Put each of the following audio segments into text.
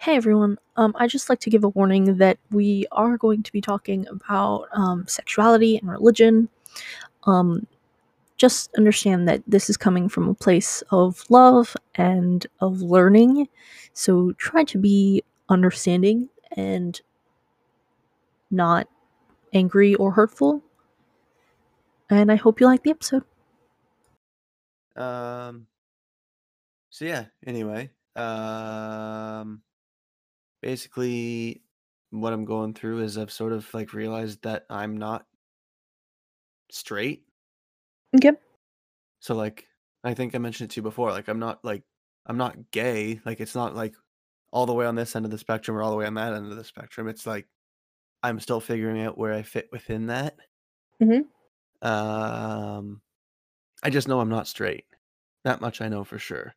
Hey everyone, um, I'd just like to give a warning that we are going to be talking about um, sexuality and religion. Um, just understand that this is coming from a place of love and of learning, so try to be understanding and not angry or hurtful. And I hope you like the episode. Um. So yeah. Anyway, um, basically, what I'm going through is I've sort of like realized that I'm not straight. Okay. So like, I think I mentioned it to you before. Like, I'm not like I'm not gay. Like, it's not like all the way on this end of the spectrum or all the way on that end of the spectrum. It's like I'm still figuring out where I fit within that. Mhm. Um, I just know I'm not straight. That much I know for sure.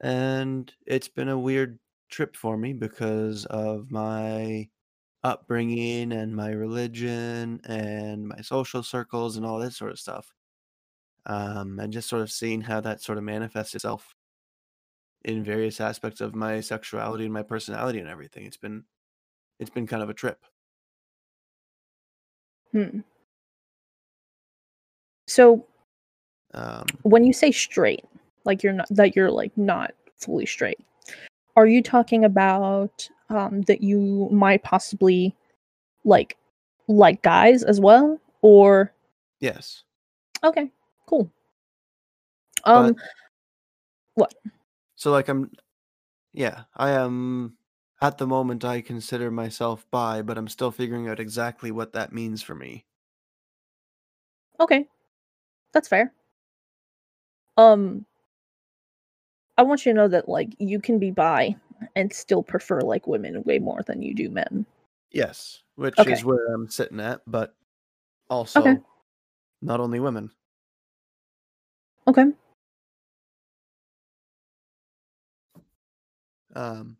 And it's been a weird trip for me because of my upbringing and my religion and my social circles and all that sort of stuff. Um, and just sort of seeing how that sort of manifests itself in various aspects of my sexuality and my personality and everything. It's been it's been kind of a trip. Hmm. So Um, when you say straight, like you're not that you're like not fully straight, are you talking about um that you might possibly like like guys as well or yes. okay, cool. Um what? So like I'm yeah, I am at the moment I consider myself bi, but I'm still figuring out exactly what that means for me. okay. That's fair. Um I want you to know that like you can be bi and still prefer like women way more than you do men. Yes, which Okay. is where I'm sitting at, but also Okay. not only women. Okay. Um,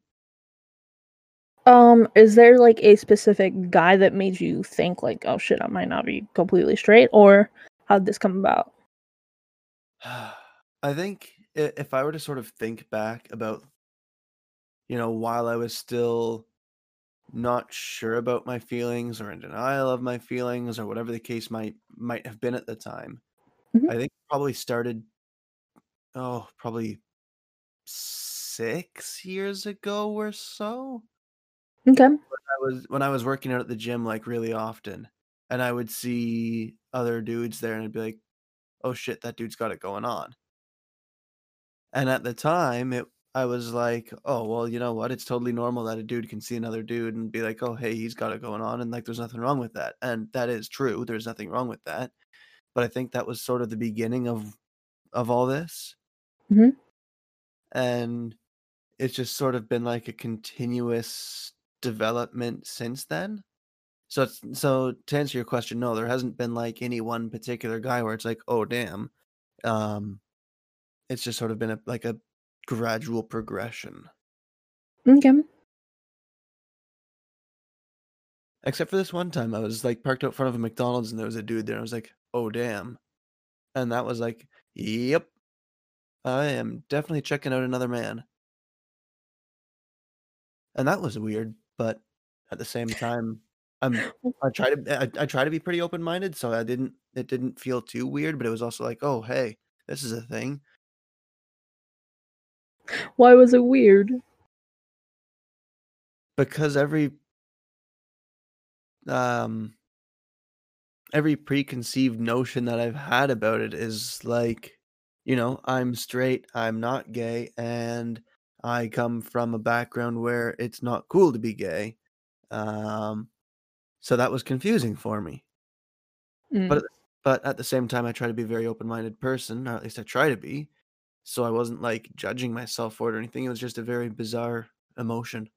Um, is there like a specific guy that made you think like, oh shit, I might not be completely straight, or how'd this come about? I think if I were to sort of think back about, you know, while I was still not sure about my feelings or in denial of my feelings or whatever the case might might have been at the time, Mhm. I think probably started oh, probably 6 years ago or so. Okay. I was when I was working out at the gym, like, really often, and I would see other dudes there, and I'd be like, "Oh, shit, that dude's got it going on." And at the time, it I was like, "Oh, well, you know what? It's totally normal that a dude can see another dude and be like, 'Oh, hey, he's got it going on,' and, like, there's nothing wrong with that." And that is true, there's nothing wrong with that. But I think that was sort of the beginning of of all this. Mhm. And it's just sort of been like a continuous development since then. So it's so to answer your question, no, there hasn't been like any one particular guy where it's like, oh damn. Um, it's just sort of been a like a gradual progression. Okay. Except for this one time, I was like parked out front of a McDonald's and there was a dude there. And I was like, oh damn, and that was like, yep, I am definitely checking out another man. And that was weird, but at the same time, I'm I try to I, I try to be pretty open minded, so I didn't it didn't feel too weird, but it was also like, oh hey, this is a thing. Why was it weird? because every um every preconceived notion that I've had about it is like, you know, I'm straight, I'm not gay, and I come from a background where it's not cool to be gay. Um so that was confusing for me. Mm, But but at the same time I try to be a very open-minded person, or at least I try to be. So I wasn't like judging myself for it or anything. It was just a very bizarre emotion.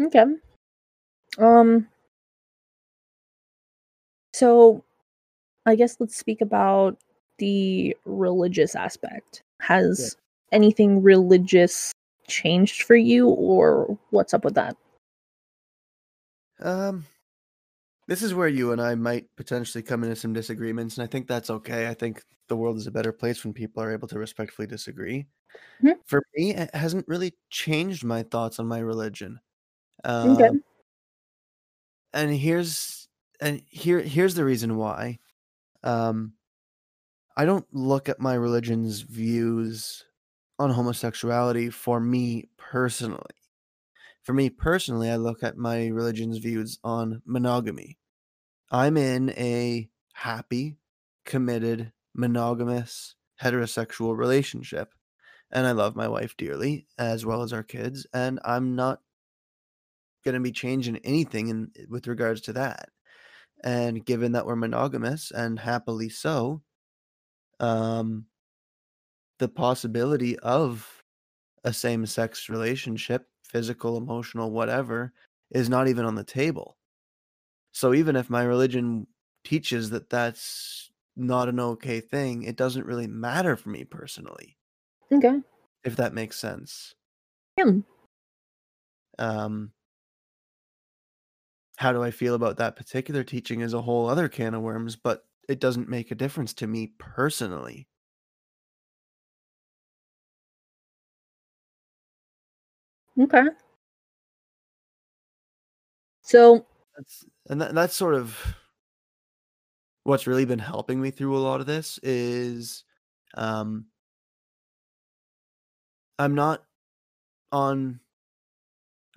okay. Um. So, I guess let's speak about the religious aspect. Has anything religious changed for you, or what's up with that? Um this is where you and I might potentially come into some disagreements, and I think that's okay. I think the world is a better place when people are able to respectfully disagree. Mhm. For me, it hasn't really changed my thoughts on my religion. Okay. Um, and here's and here here's the reason why. Um, I don't look at my religion's views on homosexuality for me personally. For me personally, I look at my religion's views on monogamy. I'm in a happy, committed, monogamous, heterosexual relationship. And I love my wife dearly, as well as our kids, and I'm not going to be changing anything in with regards to that. And given that we're monogamous and happily so, um, the possibility of a same-sex relationship, physical, emotional, whatever, is not even on the table. So even if my religion teaches that that's not an okay thing, it doesn't really matter for me personally, Okay. if that makes sense. Yeah. Um, how do I feel about that particular teaching is a whole other can of worms, but it doesn't make a difference to me personally. Okay. So That's and that, that's sort of what's really been helping me through a lot of this is um I'm not on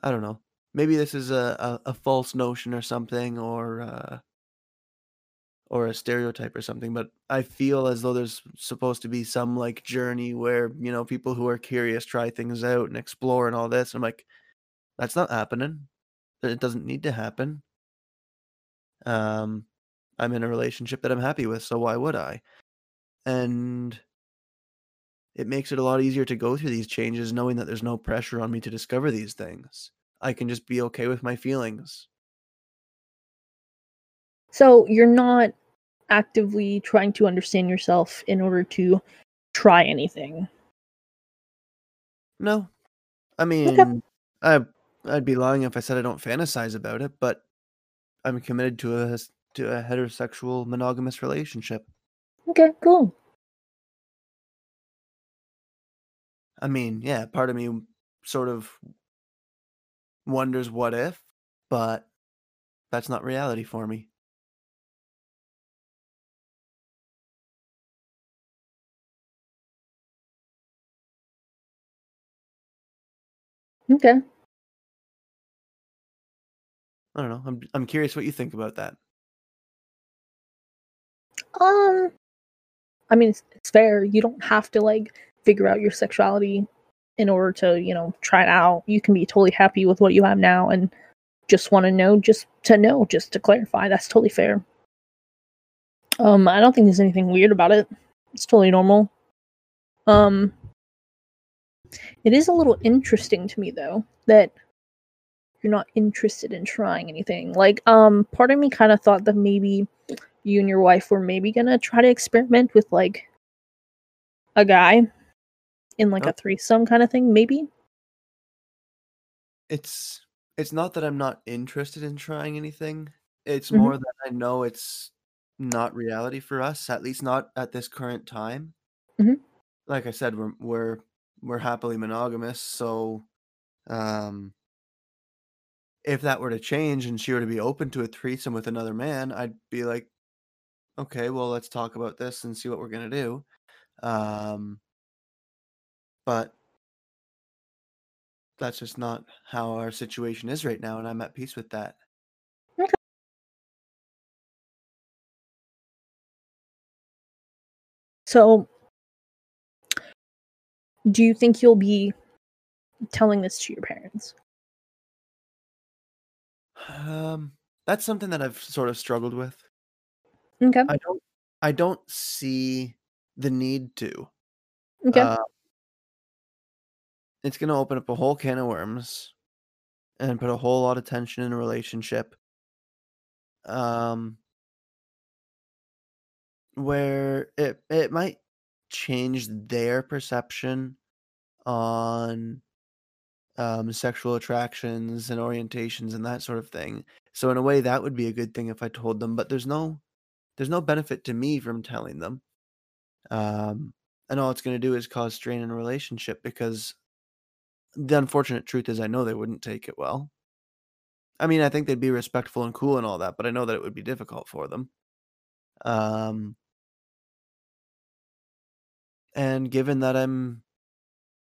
I don't know. Maybe this is a, a, a false notion or something or uh or a stereotype or something, but I feel as though there's supposed to be some like journey where, you know, people who are curious try things out and explore and all this. I'm like, that's not happening. It doesn't need to happen. Um I'm in a relationship that I'm happy with, so why would I? And it makes it a lot easier to go through these changes knowing that there's no pressure on me to discover these things. I can just be okay with my feelings. so you're not actively trying to understand yourself in order to try anything. No. I mean, I I'd be lying if I said I don't fantasize about it, but I'm committed to a to a heterosexual monogamous relationship. Okay, cool. I mean, yeah, part of me sort of wonders what if, but that's not reality for me. Okay. I don't know. I'm I'm curious what you think about that. Um I mean it's, it's fair. You don't have to like figure out your sexuality in order to, you know, try it out. You can be totally happy with what you have now and just want to know just to know, just to clarify. That's totally fair. Um I don't think there's anything weird about it. It's totally normal. Um it is a little interesting to me though that you're not interested in trying anything. Like, um, part of me kind of thought that maybe you and your wife were maybe gonna try to experiment with like a guy in like Oh. a threesome kind of thing, maybe. It's it's not that I'm not interested in trying anything. It's Mhm. more that I know it's not reality for us, at least not at this current time. Mhm. Like I said, we're we're we're happily monogamous, so um if that were to change and she were to be open to a threesome with another man, I'd be like, okay, well, let's talk about this and see what we're gonna do. Um, but that's just not how our situation is right now, and I'm at peace with that. So, do you think you'll be telling this to your parents? Um, that's something that I've sort of struggled with. Okay. I don't I don't see the need to. Okay. Uh, it's gonna open up a whole can of worms and put a whole lot of tension in a relationship. Um, where it it might change their perception on um, sexual attractions and orientations and that sort of thing. So in a way, that would be a good thing if I told them. But there's no there's no benefit to me from telling them. Um, and all it's going to do is cause strain in a relationship because the unfortunate truth is I know they wouldn't take it well. I mean, I think they'd be respectful and cool and all that, but I know that it would be difficult for them. Um, and given that I'm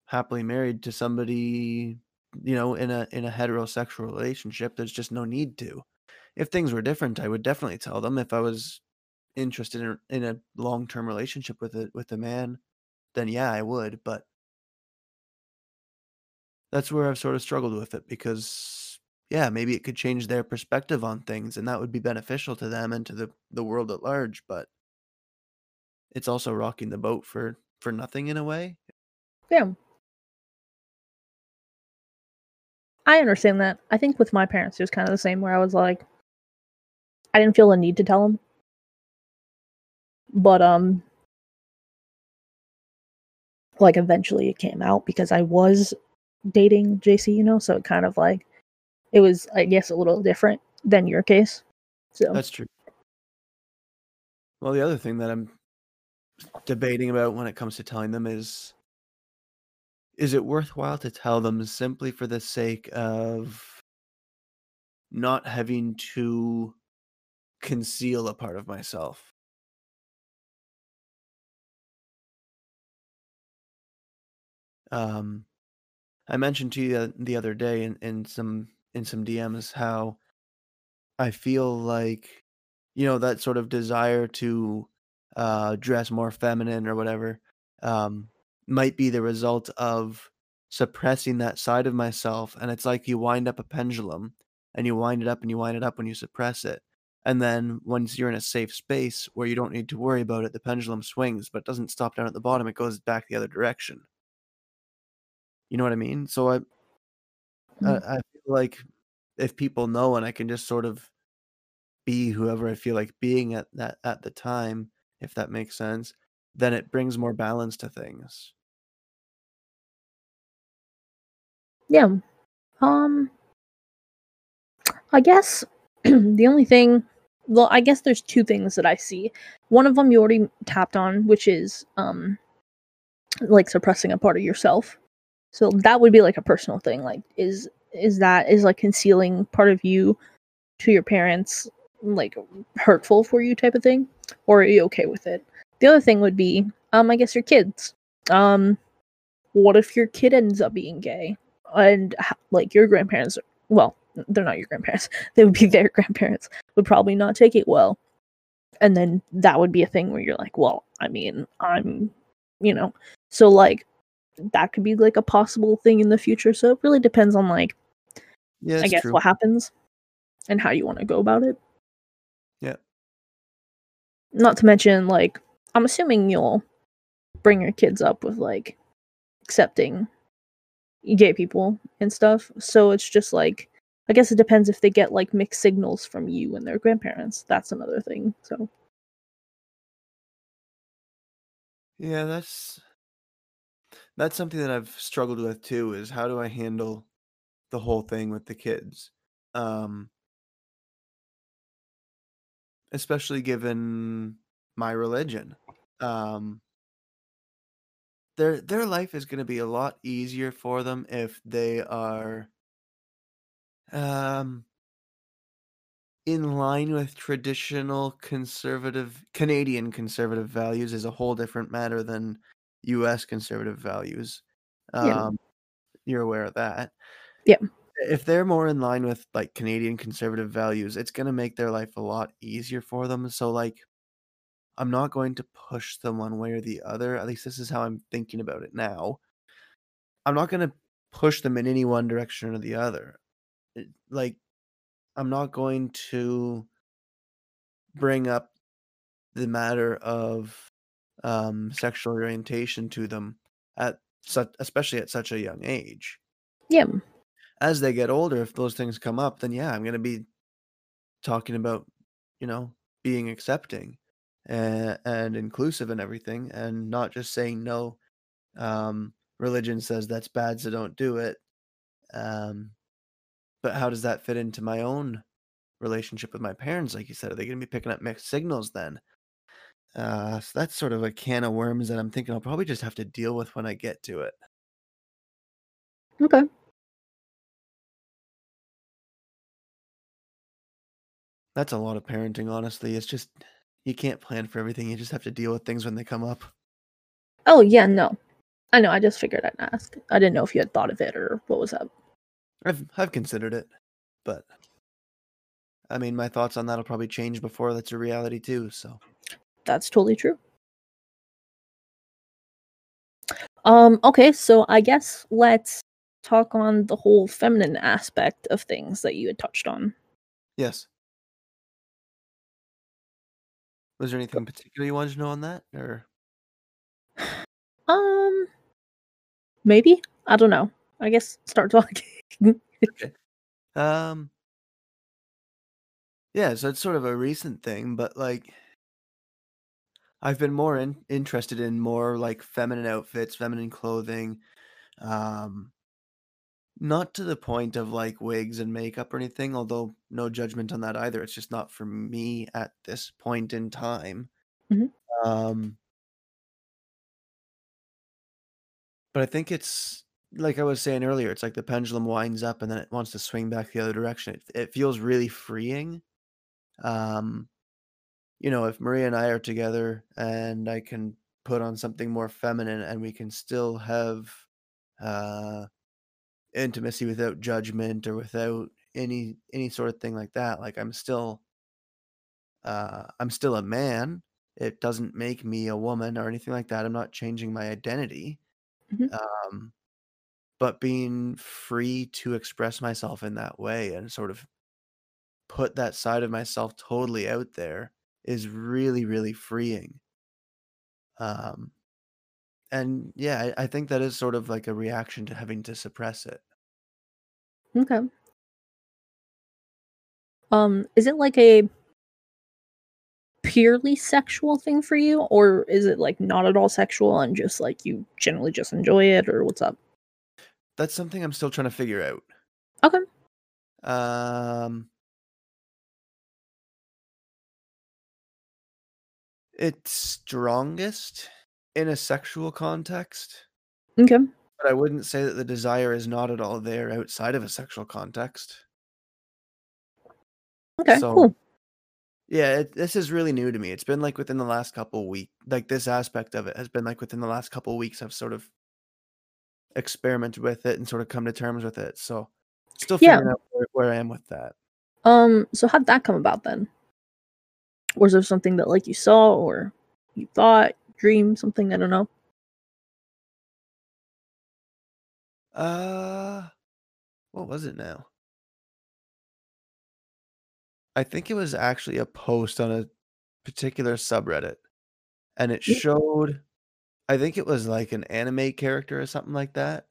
happily married to somebody, you know, in a in a heterosexual relationship, there's just no need to. If things were different, I would definitely tell them. If I was interested in in a long-term relationship with a with a man, then yeah, I would, but that's where I've sort of struggled with it because yeah, maybe it could change their perspective on things and that would be beneficial to them and to the the world at large, but it's also rocking the boat for for nothing in a way. Yeah. I understand that. I think with my parents, it was kind of the same where I was like, I didn't feel the need to tell them. But, um, like eventually it came out because I was dating JC, you know, so it kind of like, it was, I guess, a little different than your case. So That's true. Well, the other thing that I'm debating about when it comes to telling them is is it worthwhile to tell them simply for the sake of not having to conceal a part of myself? Um, I mentioned to you the the other day in, in some in some DMs how I feel like you know that sort of desire to uh, dress more feminine or whatever um, might be the result of suppressing that side of myself, and it's like you wind up a pendulum, and you wind it up and you wind it up when you suppress it, and then once you're in a safe space where you don't need to worry about it, the pendulum swings, but it doesn't stop down at the bottom; it goes back the other direction. You know what I mean? So I I, mm, I feel like if people know and I can just sort of be whoever I feel like being at that at the time, if that makes sense, then it brings more balance to things. yeah. Um, I guess the only thing, well, I guess there's two things that I see. One of them you already tapped on, which is um, like suppressing a part of yourself. So that would be like a personal thing. Like, is is that is like concealing part of you to your parents like hurtful for you type of thing, or are you okay with it? The other thing would be, um, I guess your kids. Um, what if your kid ends up being gay and like your grandparents? Well, they're not your grandparents. They would be their grandparents. Would probably not take it well, and then that would be a thing where you're like, well, I mean, I'm, you know, so like that could be like a possible thing in the future. So it really depends on like Yeah, I guess true. what happens and how you want to go about it. Not to mention like I'm assuming you'll bring your kids up with like accepting gay people and stuff. So it's just like I guess it depends if they get like mixed signals from you and their grandparents. That's another thing. So Yeah, that's that's something that I've struggled with too, is how do I handle the whole thing with the kids? Um, especially given my religion. Um, their their life is going to be a lot easier for them if they are um in line with traditional conservative Canadian conservative values is a whole different matter than US conservative values. yeah, Um, you're aware of that. yeah, If they're more in line with like Canadian conservative values, it's going to make their life a lot easier for them. So like I'm not going to push them one way or the other. At least this is how I'm thinking about it now. I'm not going to push them in any one direction or the other. Like I'm not going to bring up the matter of um, sexual orientation to them at such, especially at such a young age. yeah, As they get older, if those things come up, then yeah, I'm going to be talking about, you know, being accepting and, and inclusive and everything, and not just saying no. Um, religion says that's bad, so don't do it. Um, but how does that fit into my own relationship with my parents? Like you said, are they going to be picking up mixed signals then? Uh, so that's sort of a can of worms that I'm thinking I'll probably just have to deal with when I get to it. Okay. That's a lot of parenting, honestly. It's just you can't plan for everything. You just have to deal with things when they come up. Oh yeah, no. I know, I just figured I'd ask. I didn't know if you had thought of it or what was up. I've I've considered it, but I mean, my thoughts on that'll probably change before that's a reality too. So That's totally true. Um, okay, so I guess let's talk on the whole feminine aspect of things that you had touched on. yes. Was there anything particular you wanted to know on that, or Um, maybe? I don't know. I guess start talking. okay. um, yeah? So it's sort of a recent thing, but like I've been more in, interested in more like feminine outfits, feminine clothing. Um, not to the point of like wigs and makeup or anything, although no judgment on that either. It's just not for me at this point in time. Mhm. Um, but I think it's like I was saying earlier, it's like the pendulum winds up and then it wants to swing back the other direction. It, it feels really freeing. Um, you know, if Maria and I are together and I can put on something more feminine and we can still have uh intimacy without judgment or without any any sort of thing like that like i'm still uh i'm still a man. It doesn't make me a woman or anything like that. I'm not changing my identity Mhm. um but being free to express myself in that way and sort of put that side of myself totally out there is really really freeing. Um and yeah I, I think that is sort of like a reaction to having to suppress it Okay. Um, is it like a purely sexual thing for you, or is it like not at all sexual and just like you generally just enjoy it, or what's up? that's something i'm still trying to figure out Okay. Um, it's strongest in a sexual context, Okay. But I wouldn't say that the desire is not at all there outside of a sexual context. Okay. So- cool. Yeah, it, this is really new to me. It's been like within the last couple weeks, like this aspect of it has been like within the last couple weeks. I've sort of experimented with it and sort of come to terms with it. So, still Yeah. figuring out where, where I am with that. Um, so how'd that come about then? Was there something that like you saw or you thought, dreamed, something? I don't know. Uh, what was it now? I think it was actually a post on a particular subreddit, and it showed I think it was like an anime character or something like that.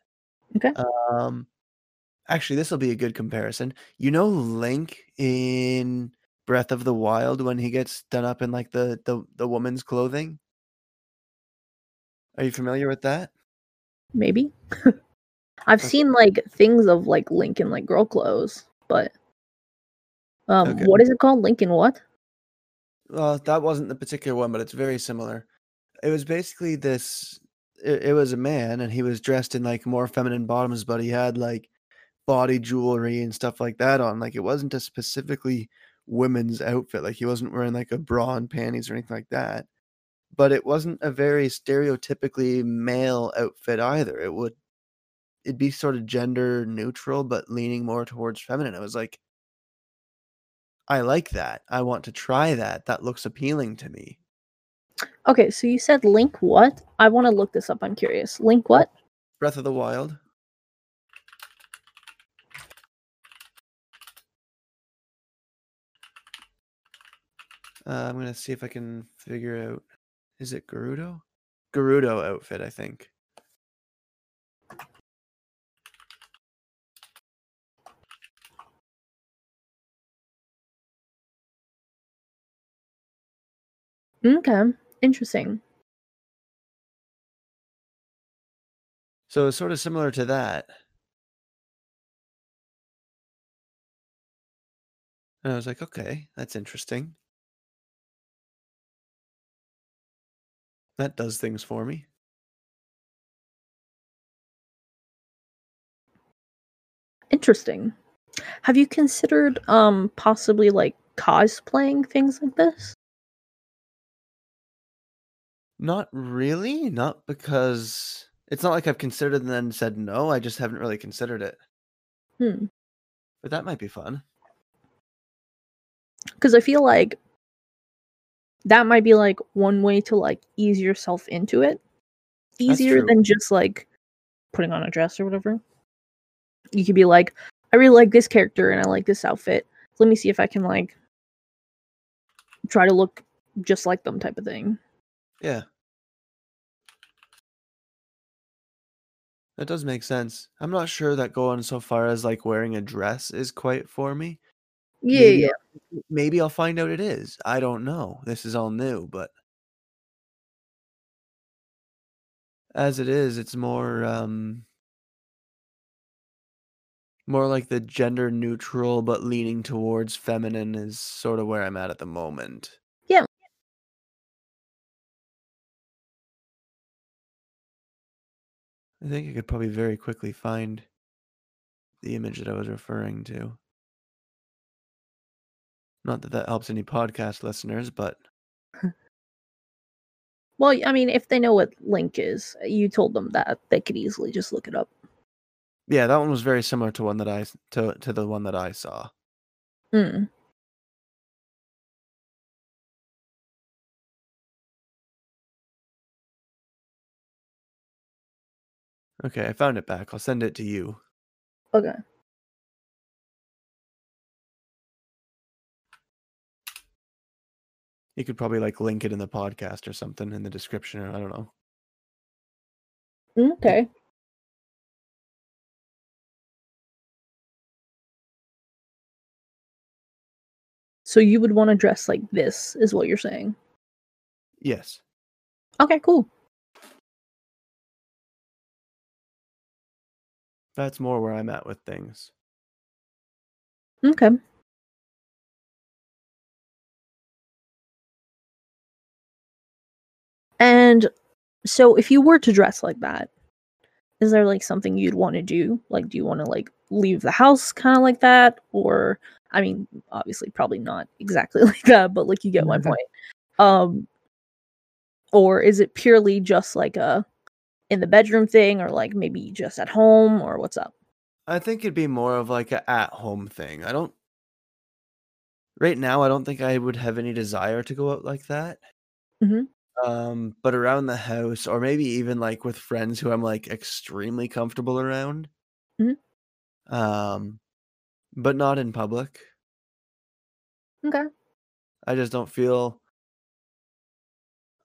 Okay. Um, actually, this will be a good comparison. You know Link in Breath of the Wild when he gets done up in like the the, the woman's clothing? Are you familiar with that? Maybe. I've seen like things of like Link in like girl clothes, but um, Okay. what is it called? Link in what? Well, that wasn't the particular one, but it's very similar. It was basically this it, it was a man and he was dressed in like more feminine bottoms, but he had like body jewelry and stuff like that on. Like it wasn't a specifically women's outfit. Like he wasn't wearing like a bra and panties or anything like that. But it wasn't a very stereotypically male outfit either. It would it'd be sort of gender neutral, but leaning more towards feminine. I was like, I like that. I want to try that. That looks appealing to me. Okay, so you said Link what? I want to look this up. I'm curious. Link what? Breath of the Wild. Uh, I'm gonna see if I can figure out. Is it Gerudo? Gerudo outfit, I think. Okay, interesting. So it's sort of similar to that. And I was like, okay, that's interesting. That does things for me. Interesting. Have you considered um possibly like cosplaying things like this? Not really, not because it's not like I've considered and then said no, I just haven't really considered it. Hmm. But that might be fun. Because I feel like that might be like one way to like ease yourself into it. Easier than just like putting on a dress or whatever. You could be like, I really like this character and I like this outfit. Let me see if I can like try to look just like them type of thing. Yeah. That does make sense. I'm not sure that going so far as like wearing a dress is quite for me. Yeah, Maybe yeah. I'll, maybe I'll find out it is. I don't know. This is all new, but as it is, it's more um more like the gender neutral but leaning towards feminine is sort of where I'm at at the moment. I think I could probably very quickly find the image that I was referring to. Not that that helps any podcast listeners, but Well, I mean, if they know what Link is, you told them that they could easily just look it up. yeah, that one was very similar to one that I to to the one that I saw. Mm. Okay, I found it back. I'll send it to you. Okay. You could probably like link it in the podcast or something in the description. Or I don't know. Mm, okay. So you would want to dress like this, is what you're saying. Yes. Okay, cool. That's more where I'm at with things. Okay. And so if you were to dress like that, is there like something you'd want to do? Like do you want to like leave the house kind of like that or I mean, obviously probably not exactly like that, but like you get my point. Um or is it purely just like a in the bedroom thing or like maybe just at home or what's up? I think it'd be more of like a at home thing. I don't right now I don't think I would have any desire to go out like that. Mhm. Um, but around the house or maybe even like with friends who I'm like extremely comfortable around. Mhm. Um, but not in public. Okay. I just don't feel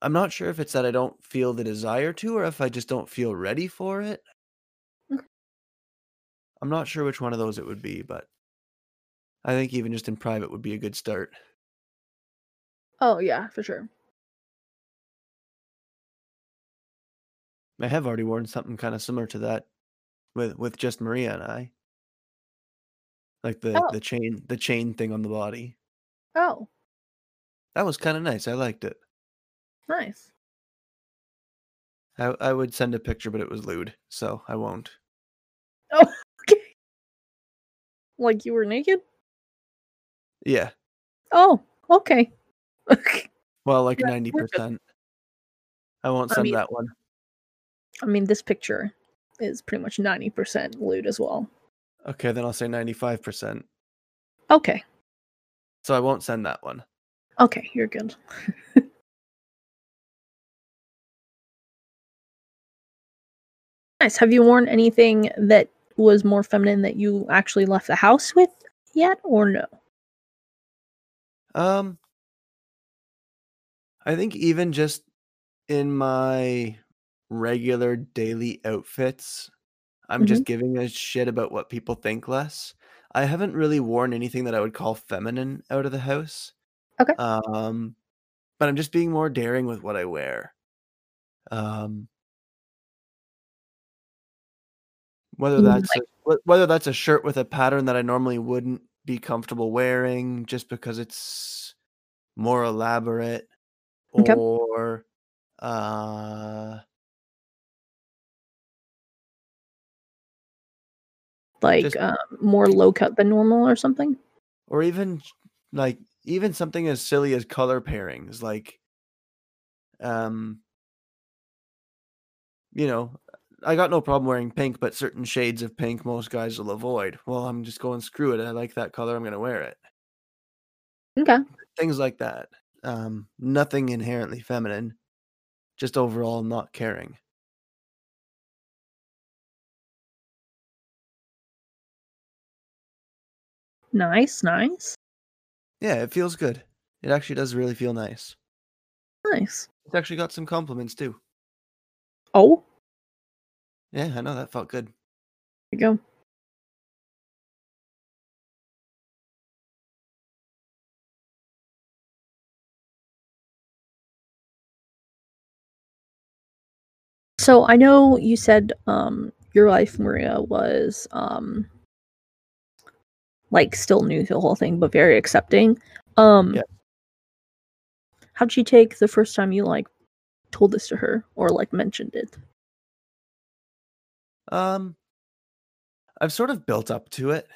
I'm not sure if it's that I don't feel the desire to or if I just don't feel ready for it. Okay. I'm not sure which one of those it would be, but I think even just in private would be a good start. Oh yeah, for sure. I have already worn something kind of similar to that with with just Maria and I. Like the Oh. the chain the chain thing on the body. Oh, That was kind of nice. I liked it. Nice. I I would send a picture, but it was lewd, so I won't. Oh, okay. Like you were naked? Yeah. Oh, okay. Well, like ninety we're percent. I won't I send mean- that one. I mean, this picture is pretty much 90% lewd as well. Okay, then I'll say ninety five percent. Okay. So I won't send that one. Okay, you're good. nice. Have you worn anything that was more feminine that you actually left the house with yet or no? Um, I think even just in my regular daily outfits, I'm just giving a shit about what people think less. I haven't really worn anything that I would call feminine out of the house. Okay. Um, but I'm just being more daring with what I wear. Um, whether mean that's a, whether that's a shirt with a pattern that I normally wouldn't be comfortable wearing just because it's more elaborate Okay. or uh Like, just uh, more low cut than normal or something? or even like even something as silly as color pairings like um you know i got no problem wearing pink but certain shades of pink most guys will avoid. Well i'm just going screw it i like that color i'm going to wear it. Okay. things like that. Um nothing inherently feminine just overall not caring. Nice, nice. yeah it feels good. It actually does really feel nice. Nice. it's actually got some compliments too. Oh, yeah i know that felt good there you go. So I know you said um your life, Maria was um like still new to the whole thing but very accepting. Um Yeah. how'd she take the first time you like told this to her or like mentioned it? Um i've sort of built up to it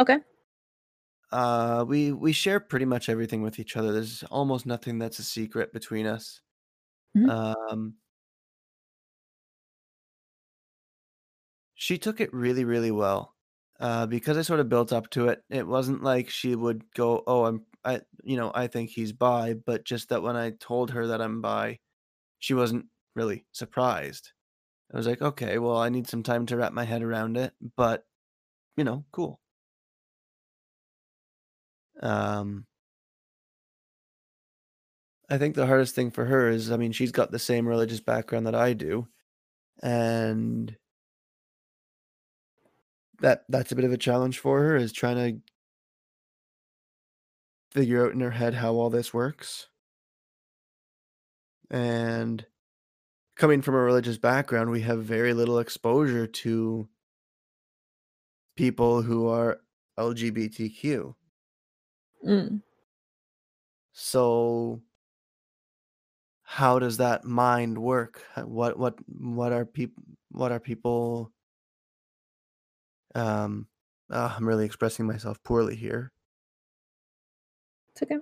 Okay. Uh, we we share pretty much everything with each other. There's almost nothing that's a secret between us. Mhm. Um, she took it really, really well. Uh, because I sort of built up to it. It wasn't like she would go, "Oh, I'm I you know, I think he's bi," but just that when I told her that I'm bi, she wasn't really surprised. I was like, "Okay, well, I need some time to wrap my head around it, but, you know, cool." Um I think the hardest thing for her is, I mean, she's got the same religious background that I do, and that that's a bit of a challenge for her is trying to figure out in her head how all this works. And coming from a religious background, we have very little exposure to people who are LGBTQ. Mm. So how does that mind work? What what what are people what are people um uh, I'm really expressing myself poorly here. It's okay.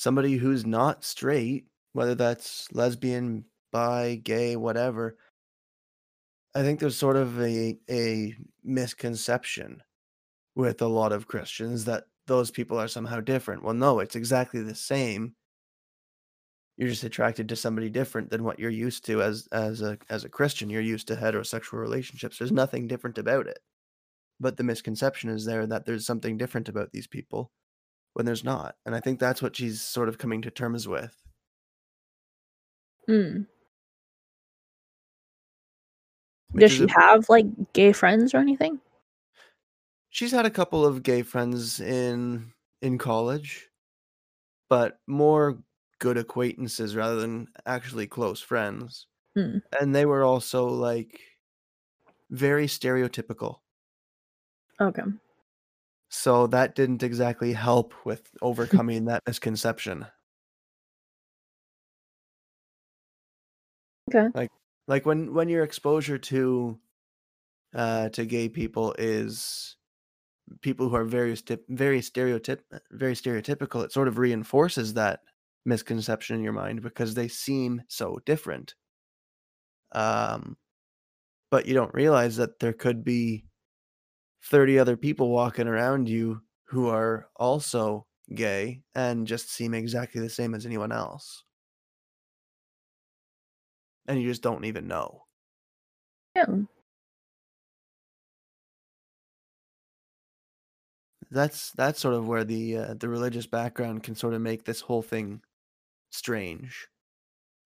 Somebody who's not straight, whether that's lesbian, bi, gay, whatever, I think there's sort of a a misconception with a lot of Christians that those people are somehow different. Well, no, it's exactly the same. You're just attracted to somebody different than what you're used to as as a as a Christian. You're used to heterosexual relationships. There's nothing different about it. But the misconception is there that there's something different about these people when there's not. And I think that's what she's sort of coming to terms with. Mm. Does she a have like gay friends or anything? She's had a couple of gay friends in in college, but more good acquaintances rather than actually close friends. Mm. And they were also like very stereotypical. Okay. So that didn't exactly help with overcoming that misconception. Okay. Like like when when your exposure to uh to gay people is people who are very very stereotyp very stereotypical, it sort of reinforces that misconception in your mind because they seem so different. Um, but you don't realize that there could be 30 other people walking around you who are also gay and just seem exactly the same as anyone else. And you just don't even know. Yeah. That's that's sort of where the uh, the religious background can sort of make this whole thing strange.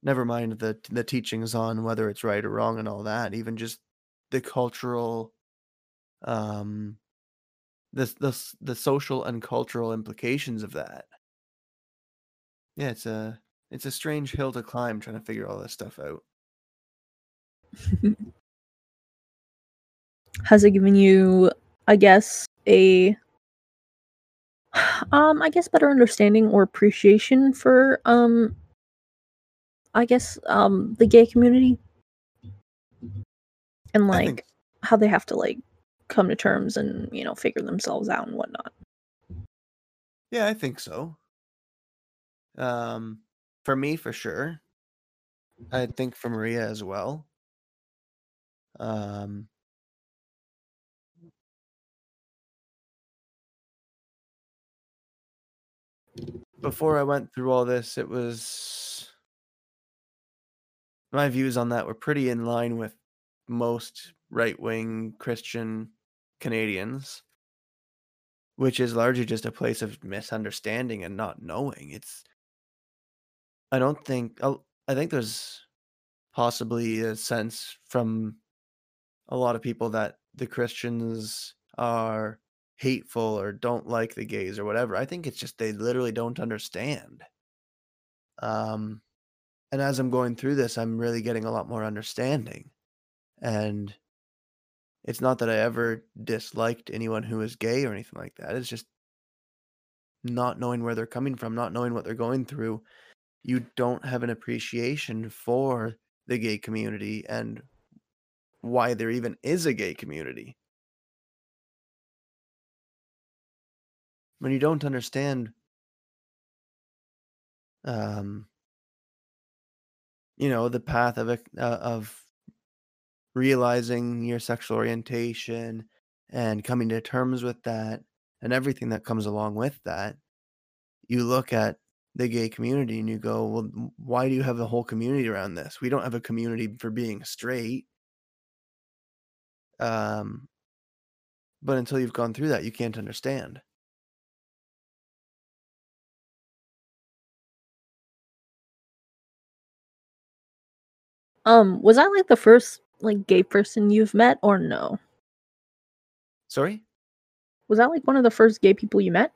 Never mind the the teachings on whether it's right or wrong and all that, even just the cultural um the the the social and cultural implications of that. Yeah, it's a it's a strange hill to climb trying to figure all this stuff out. has it given you, I guess, a um, I guess better understanding or appreciation for um I guess um the gay community? And like how they have to like come to terms and, you know, figure themselves out and whatnot. yeah, I think so. Um, for me, for sure. I think for Maria as well. Um, before I went through all this, it was my views on that were pretty in line with most right wing Christian Canadians, which is largely just a place of misunderstanding and not knowing. It's, I don't think, I'll- think there's possibly a sense from a lot of people that the Christians are hateful or don't like the gays or whatever. I think it's just they literally don't understand. Um, and as I'm going through this, I'm really getting a lot more understanding. And it's not that I ever disliked anyone who is gay or anything like that. It's just not knowing where they're coming from, not knowing what they're going through. You don't have an appreciation for the gay community and why there even is a gay community. When you don't understand um you know the path of uh, of realizing your sexual orientation and coming to terms with that and everything that comes along with that you look at the gay community and you go well why do you have a whole community around this? We don't have a community for being straight. Um but until you've gone through that you can't understand. Um, was I like the first like gay person you've met or no? sorry Was that like one of the first gay people you met?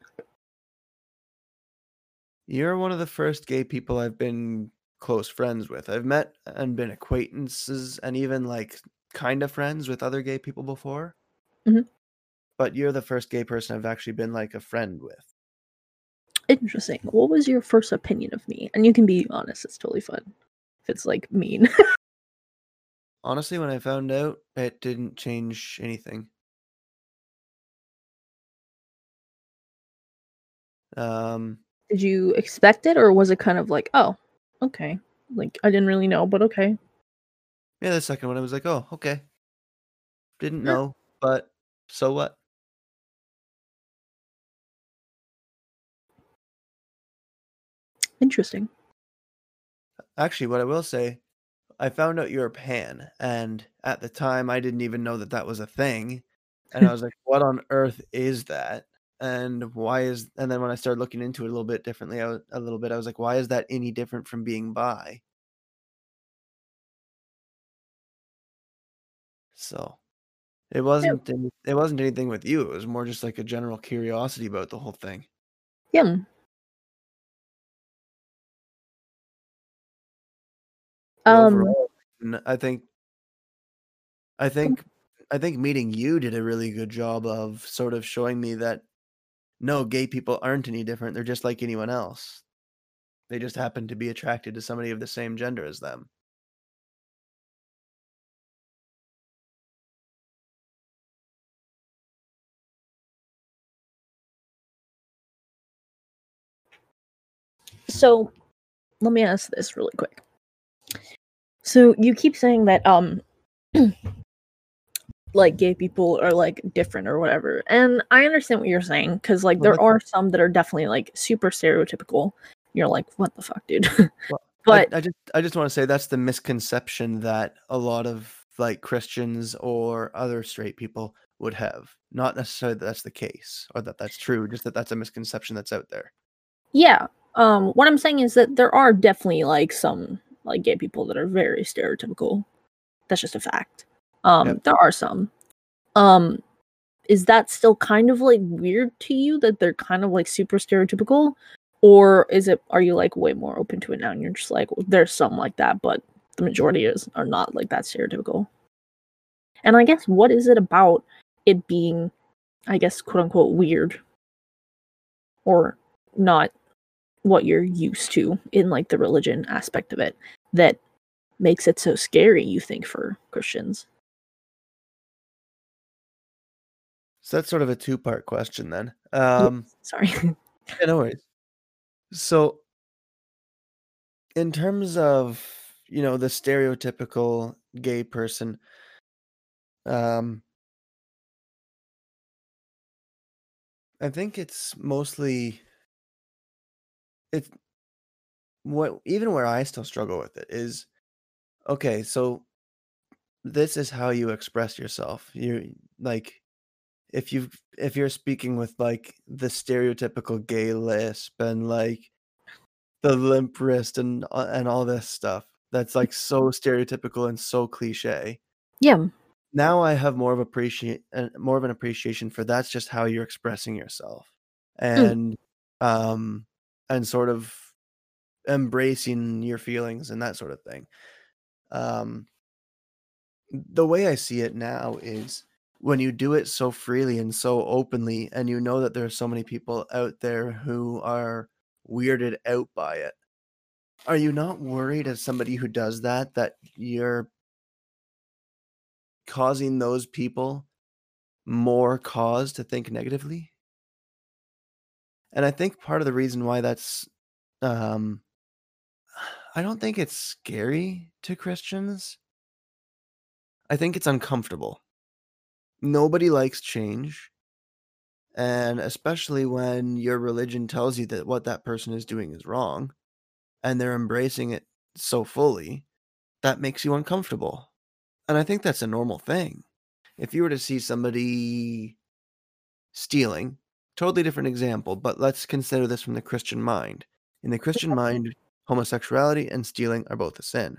you're one of the first gay people i've been close friends with i've met and been acquaintances and even like kind of friends with other gay people before Mhm. but you're the first gay person I've actually been like a friend with. Interesting. What was your first opinion of me? And you can be honest, it's totally fun. If it's like mean. Honestly, when I found out, it didn't change anything. Um, Did you expect it or was it kind of like, oh, okay. Like I didn't really know, but okay. yeah, the second one I was like, oh, okay. Didn't Yeah. know, but so what? Interesting. Actually, what I will say, I found out you're a pan, and at the time I didn't even know that that was a thing. And I was like, what on earth is that? And why is and then when I started looking into it a little bit differently, I was, a little bit, I was like, why is that any different from being bi? So it wasn't it wasn't anything with you. It was more just like a general curiosity about the whole thing. Yeah. Um overall, I think I think I think meeting you did a really good job of sort of showing me that no, gay people aren't any different. They're just like anyone else. They just happen to be attracted to somebody of the same gender as them. so let me ask this really quick. So you keep saying that um like gay people are like different or whatever. And I understand what you're saying because like Well, there are some that are definitely like super stereotypical. You're like, what the fuck, dude? Well, but I, I just I just want to say that's the misconception that a lot of like Christians or other straight people would have. Not necessarily that that's the case or that that's true, just that that's a misconception that's out there. yeah, um, what I'm saying is that there are definitely like some like gay people that are very stereotypical. That's just a fact. Um, Yep. there are some. Um, is that still kind of like weird to you that they're kind of like super stereotypical, or is it? Are you like way more open to it now? And you're just like, well, there's some like that, but the majority is are not like that stereotypical. And I guess what is it about it being, I guess, quote unquote, weird or not what you're used to in like the religion aspect of it that makes it so scary, you think, for Christians? So that's sort of a two part question then. Um, Sorry. yeah, no worries. So, in terms of you know the stereotypical gay person, um, I think it's mostly it's what even where I still struggle with it is okay, so this is how you express yourself. You like if you if you're speaking with like the stereotypical gay lisp and like the limp wrist and uh, and all this stuff that's like so stereotypical and so cliche. yeah. Now I have more of appreciate uh, more of an appreciation for that's just how you're expressing yourself and um and sort of embracing your feelings and that sort of thing. Um the way I see it now is when you do it so freely and so openly and you know that there are so many people out there who are weirded out by it are you not worried as somebody who does that that you're causing those people more cause to think negatively and i think part of the reason why that's um i don't think it's scary to christians. I think it's uncomfortable. Nobody likes change and especially when your religion tells you that what that person is doing is wrong and they're embracing it so fully that makes you uncomfortable and i think that's a normal thing. If you were to see somebody stealing totally different example but let's consider this from the christian mind. In the christian mind homosexuality and stealing are both a sin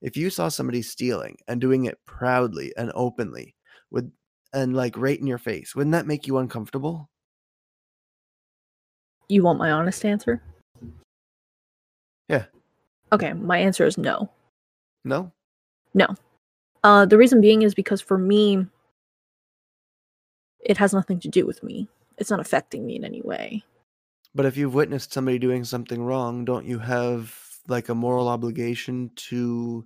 if you saw somebody stealing and doing it proudly and openly would and like right in your face wouldn't that make you uncomfortable You want my honest answer? Yeah. Okay, my answer is no. no No. Uh, the reason being is because for me, it has nothing to do with me. It's not affecting me in any way. But if you've witnessed somebody doing something wrong don't you have like a moral obligation to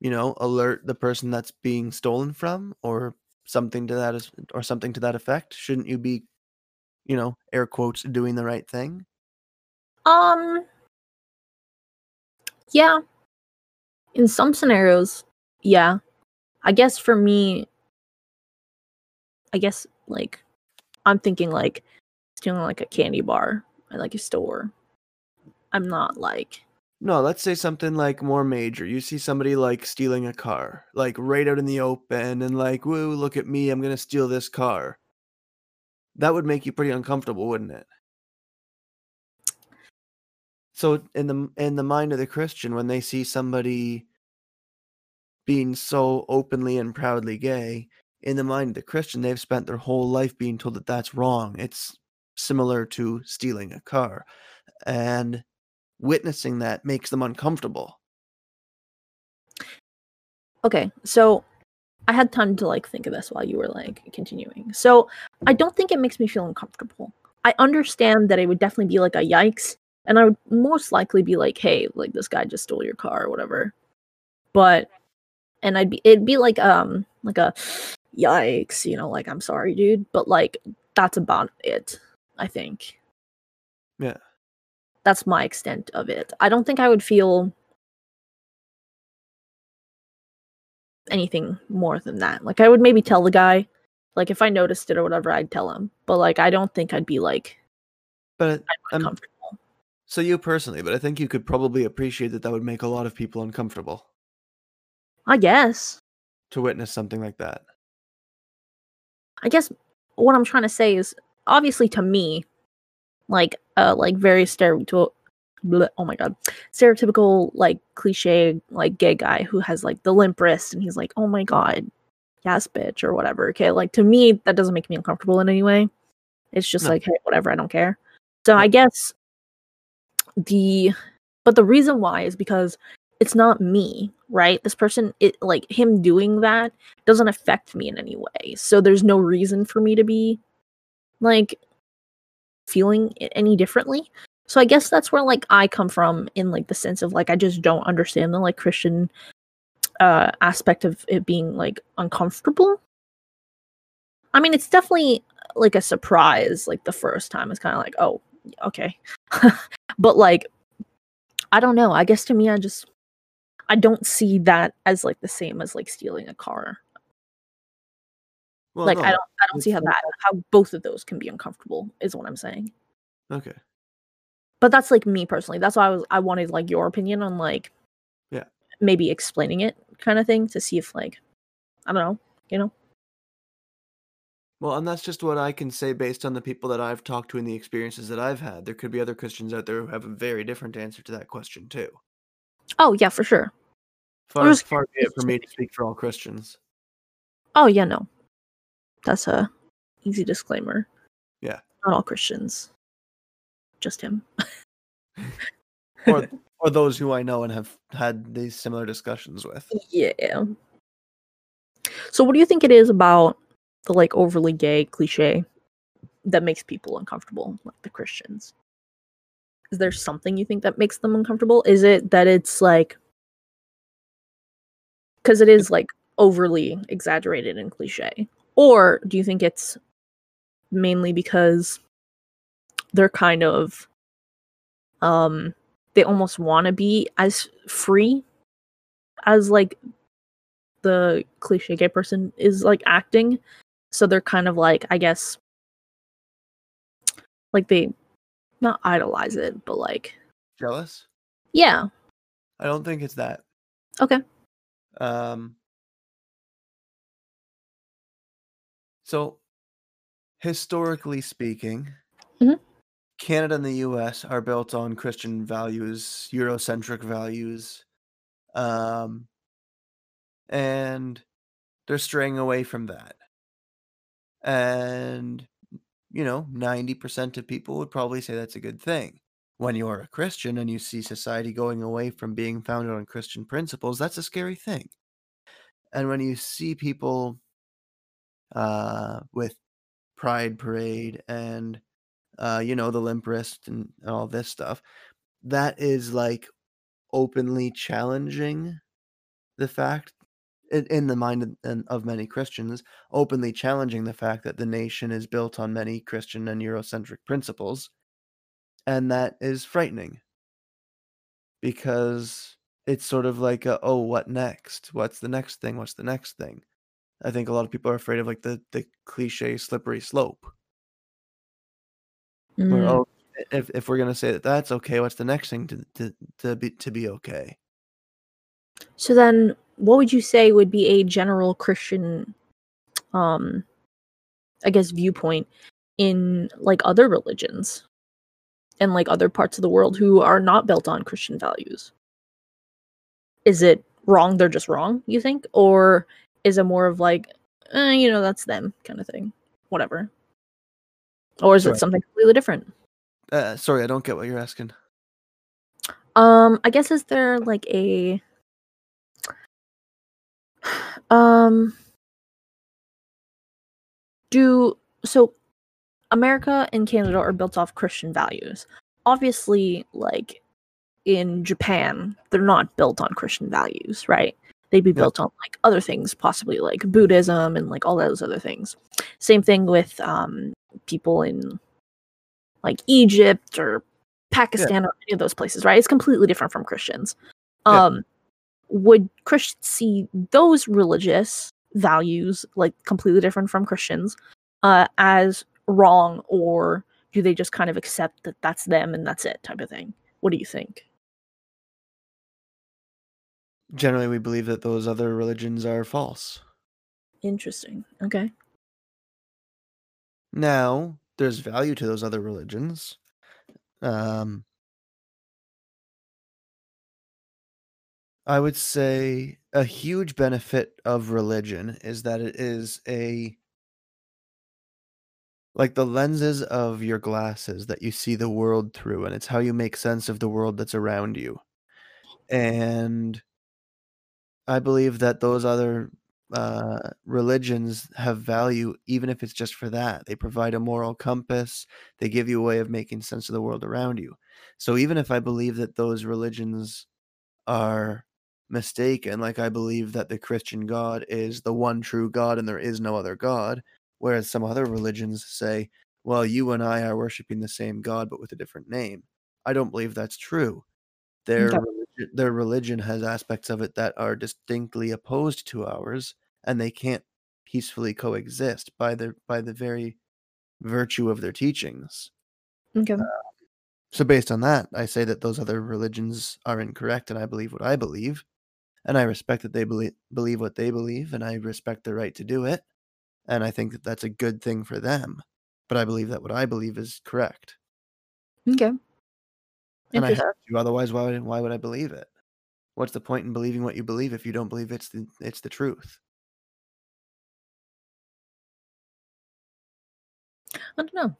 you know alert the person that's being stolen from or something to that is or something to that effect shouldn't you be you know air quotes doing the right thing Um, yeah. In some scenarios, yeah. I guess for me, I guess like I'm thinking like stealing like a candy bar at like a store. I'm not like No, let's say something like more major. You see somebody like stealing a car, like right out in the open, and like, woo, look at me, I'm gonna steal this car. That would make you pretty uncomfortable, wouldn't it? So in the in the mind of the Christian, when they see somebody being so openly and proudly gay, in the mind of the Christian, they've spent their whole life being told that that's wrong. It's similar to stealing a car, and witnessing that makes them uncomfortable. okay. So I had time to like think of this while you were like continuing. So I don't think it makes me feel uncomfortable. I understand that it would definitely be like a yikes, and I would most likely be like, hey, like this guy just stole your car or whatever. But and I'd be it'd be like um like a yikes, you know, like I'm sorry, dude. But like that's about it, I think. Yeah. That's my extent of it. I don't think I would feel anything more than that. Like I would maybe tell the guy, like if I noticed it or whatever, I'd tell him. But like I don't think I'd be like But um, uncomfortable. so you personally, but I think you could probably appreciate that that would make a lot of people uncomfortable I guess. to witness something like that. I guess what I'm trying to say is obviously to me, like uh like very stereotypical oh my god stereotypical like cliche like gay guy who has like the limp wrist and he's like oh my god yes bitch or whatever okay like to me that doesn't make me uncomfortable in any way it's just No. like hey whatever i don't care so i guess the but the reason why is because it's not me right? This person, it like him doing that doesn't affect me in any way. So there's no reason for me to be like feeling it any differently. So I guess that's where like I come from in like the sense of like I just don't understand the like Christian uh aspect of it being like uncomfortable. I mean, it's definitely like a surprise like the first time it's kind of like, "Oh, okay." but like I don't know. I guess to me I just I don't see that as like the same as like stealing a car. Well, like no, I don't I don't see how that how both of those can be uncomfortable is what I'm saying. Okay. But that's like me personally. That's why I was I wanted like your opinion on like Yeah. maybe explaining it kind of thing to see if like I don't know, you know. Well, and that's just what I can say based on the people that I've talked to and the experiences that I've had. There could be other Christians out there who have a very different answer to that question too. Oh yeah, for sure. Far, far be it for me to speak for all Christians. Oh yeah, no. That's a easy disclaimer. Yeah. Not all Christians. Just him. Or or those who I know and have had these similar discussions with. Yeah. So what do you think it is about the like overly gay cliche that makes people uncomfortable, like the Christians? Is there something you think that makes them uncomfortable? Is it that it's like because it is like overly exaggerated and cliche? Or do you think it's mainly because they're kind of um they almost want to be as free as like the cliche gay person is like acting so they're kind of like i guess like they not idolize it but like Jealous? yeah I don't think it's that. okay Um, so, historically speaking, Mhm. Canada and the US are built on Christian values, Eurocentric values, um, and they're straying away from that. And, you know, 90% of people would probably say that's a good thing. When you're a Christian and you see society going away from being founded on Christian principles, that's a scary thing. And when you see people uh, with Pride Parade and, uh, you know, the limp wrist and, and all this stuff, that is like openly challenging the fact, in, in the mind of, of many Christians, openly challenging the fact that the nation is built on many Christian and Eurocentric principles. And that is frightening because it's sort of like, a, oh, what next? What's the next thing? What's the next thing? I think a lot of people are afraid of like the the cliche slippery slope. Where Mm. oh, if if we're gonna say that that's okay, what's the next thing to to to be to be okay? so then what would you say would be a general christian um i guess viewpoint in like other religions and like other parts of the world who are not built on christian values is it wrong they're just wrong you think or is it more of like eh, you know that's them kind of thing. Whatever. Or is Sorry. it something completely different? Uh, sorry, I don't get what you're asking. um i guess is there like a um do so america and canada are built off christian values. Obviously like in japan they're not built on christian values right they'd be built on like other things possibly like buddhism and like all those other things. Same thing with um people in like egypt or pakistan or any of those places right? It's completely different from christians. Yeah. um would christians see those religious values like completely different from christians uh as wrong or do they just kind of accept that that's them and that's it type of thing? What do you think Generally, we believe that those other religions are false. interesting okay Now, there's value to those other religions. Um, I would say a huge benefit of religion is that it is a like the lenses of your glasses that you see the world through, and it's how you make sense of the world that's around you. And I believe that those other uh, religions have value, even if it's just for that. They provide a moral compass, they give you a way of making sense of the world around you. So even if I believe that those religions are mistaken, like I believe that the Christian God is the one true God and there is no other God, whereas some other religions say, well, you and I are worshiping the same God but with a different name. I don't believe that's true. Their Okay. Religion, their religion has aspects of it that are distinctly opposed to ours, and they can't peacefully coexist by the by the very virtue of their teachings. Okay. Uh, so based on that, I say that those other religions are incorrect, and I believe what I believe, and I respect that they believe believe what they believe, and I respect their right to do it, and I think that that's a good thing for them. But I believe that what I believe is correct, Okay. And I have to. Otherwise, why would why would I believe it? What's the point in believing what you believe if you don't believe it's the it's the truth? I don't know.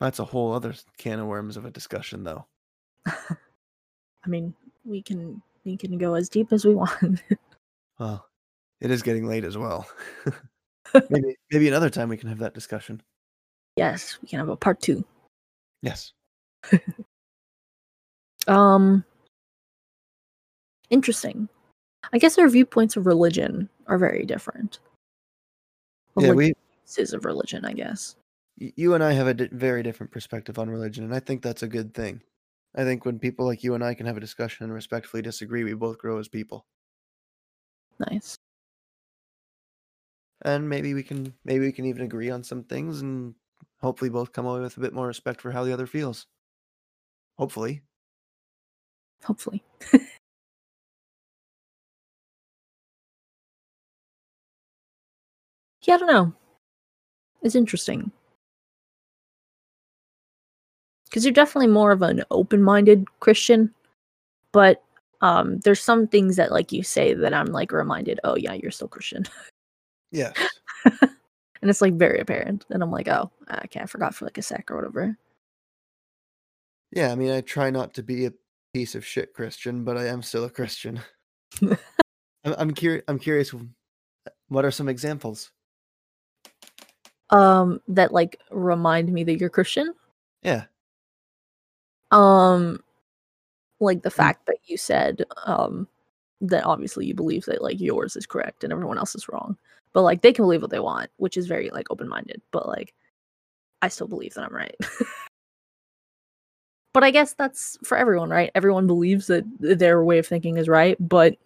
That's a whole other can of worms of a discussion, though. I mean, we can we can go as deep as we want. Well, it is getting late as well. maybe maybe another time we can have that discussion. yes, we can have a part two. Yes. Um, interesting. I guess our viewpoints of religion are very different. Well, Yeah, like, we uses of religion, I guess. you and I have a di- very different perspective on religion, and I think that's a good thing. I think when people like you and I can have a discussion and respectfully disagree, we both grow as people. Nice. And maybe we can maybe we can even agree on some things and hopefully both come away with a bit more respect for how the other feels. Hopefully. Hopefully. yeah, I don't know. It's interesting. Because you're definitely more of an open minded Christian, but um, there's some things that, like you say, that I'm like reminded, oh, yeah, you're still Christian. Yes. and it's like very apparent. And I'm like, oh, okay, I forgot for like a sec or whatever. Yeah, I mean, I try not to be a piece of shit Christian, but I am still a Christian. I'm I'm, curi- I'm curious. What are some examples? Um, that like remind me that you're Christian. Yeah. Um, like the fact that you said um that obviously you believe that like yours is correct and everyone else is wrong, but like they can believe what they want, which is very like open minded. But like, I still believe that I'm right. but I guess that's for everyone, right? Everyone believes that their way of thinking is right, but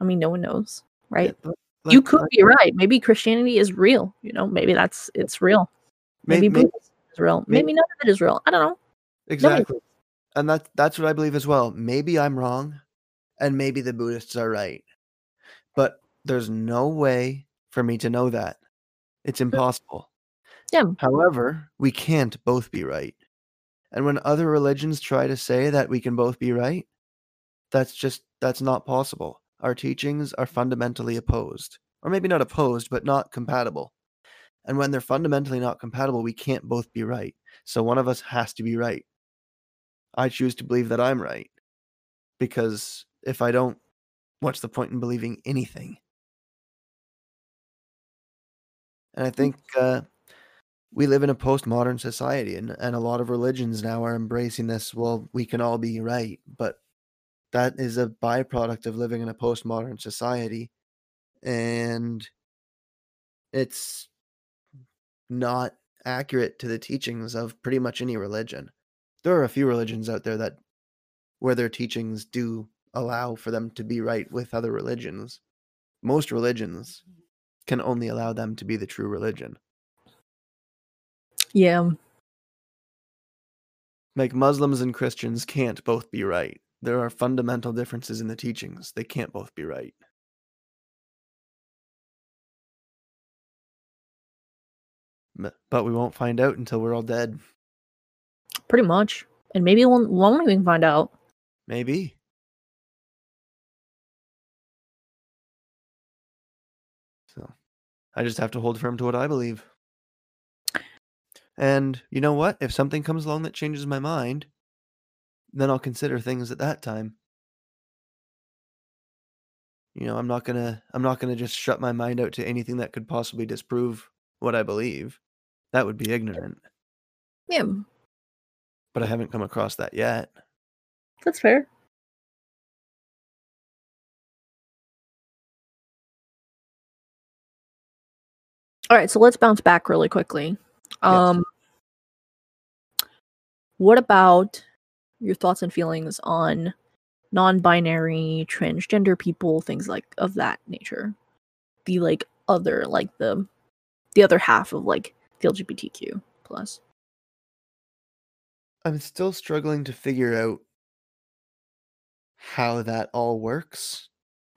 I mean, no one knows, right? Yeah, but you could like- be right. Maybe Christianity is real. You know, maybe that's it's real. may- Maybe may- Buddhism is real. may- Maybe none of it is real. I don't know. exactly. And that's that's what I believe as well. Maybe I'm wrong, and maybe the Buddhists are right, but there's no way for me to know that. It's impossible. Yeah. However, we can't both be right. And when other religions try to say that we can both be right, that's just that's not possible. Our teachings are fundamentally opposed. Or maybe not opposed, but not compatible. And when they're fundamentally not compatible, we can't both be right. So one of us has to be right. I choose to believe that I'm right. Because if I don't, what's the point in believing anything? And I think uh, we live in a postmodern society, and, and a lot of religions now are embracing this. Well, we can all be right, but that is a byproduct of living in a postmodern society, and it's not accurate to the teachings of pretty much any religion. There are a few religions out there that where their teachings do allow for them to be right with other religions. Most religions can only allow them to be the true religion. Yeah. Like Muslims and Christians can't both be right. There are fundamental differences in the teachings. They can't both be right. But we won't find out until we're all dead. Pretty much. And maybe one won't even find out. Maybe. I just have to hold firm to what I believe. And you know what? If something comes along that changes my mind, then I'll consider things at that time. You know, I'm not gonna I'm not gonna just shut my mind out to anything that could possibly disprove what I believe. That would be ignorant. Yeah, But I haven't come across that yet. that's fair. All right, so let's bounce back really quickly. Um, what about your thoughts and feelings on non-binary, transgender people, things like of that nature? The like other, like the the other half of like the LGBTQ plus. I'm still struggling to figure out how that all works.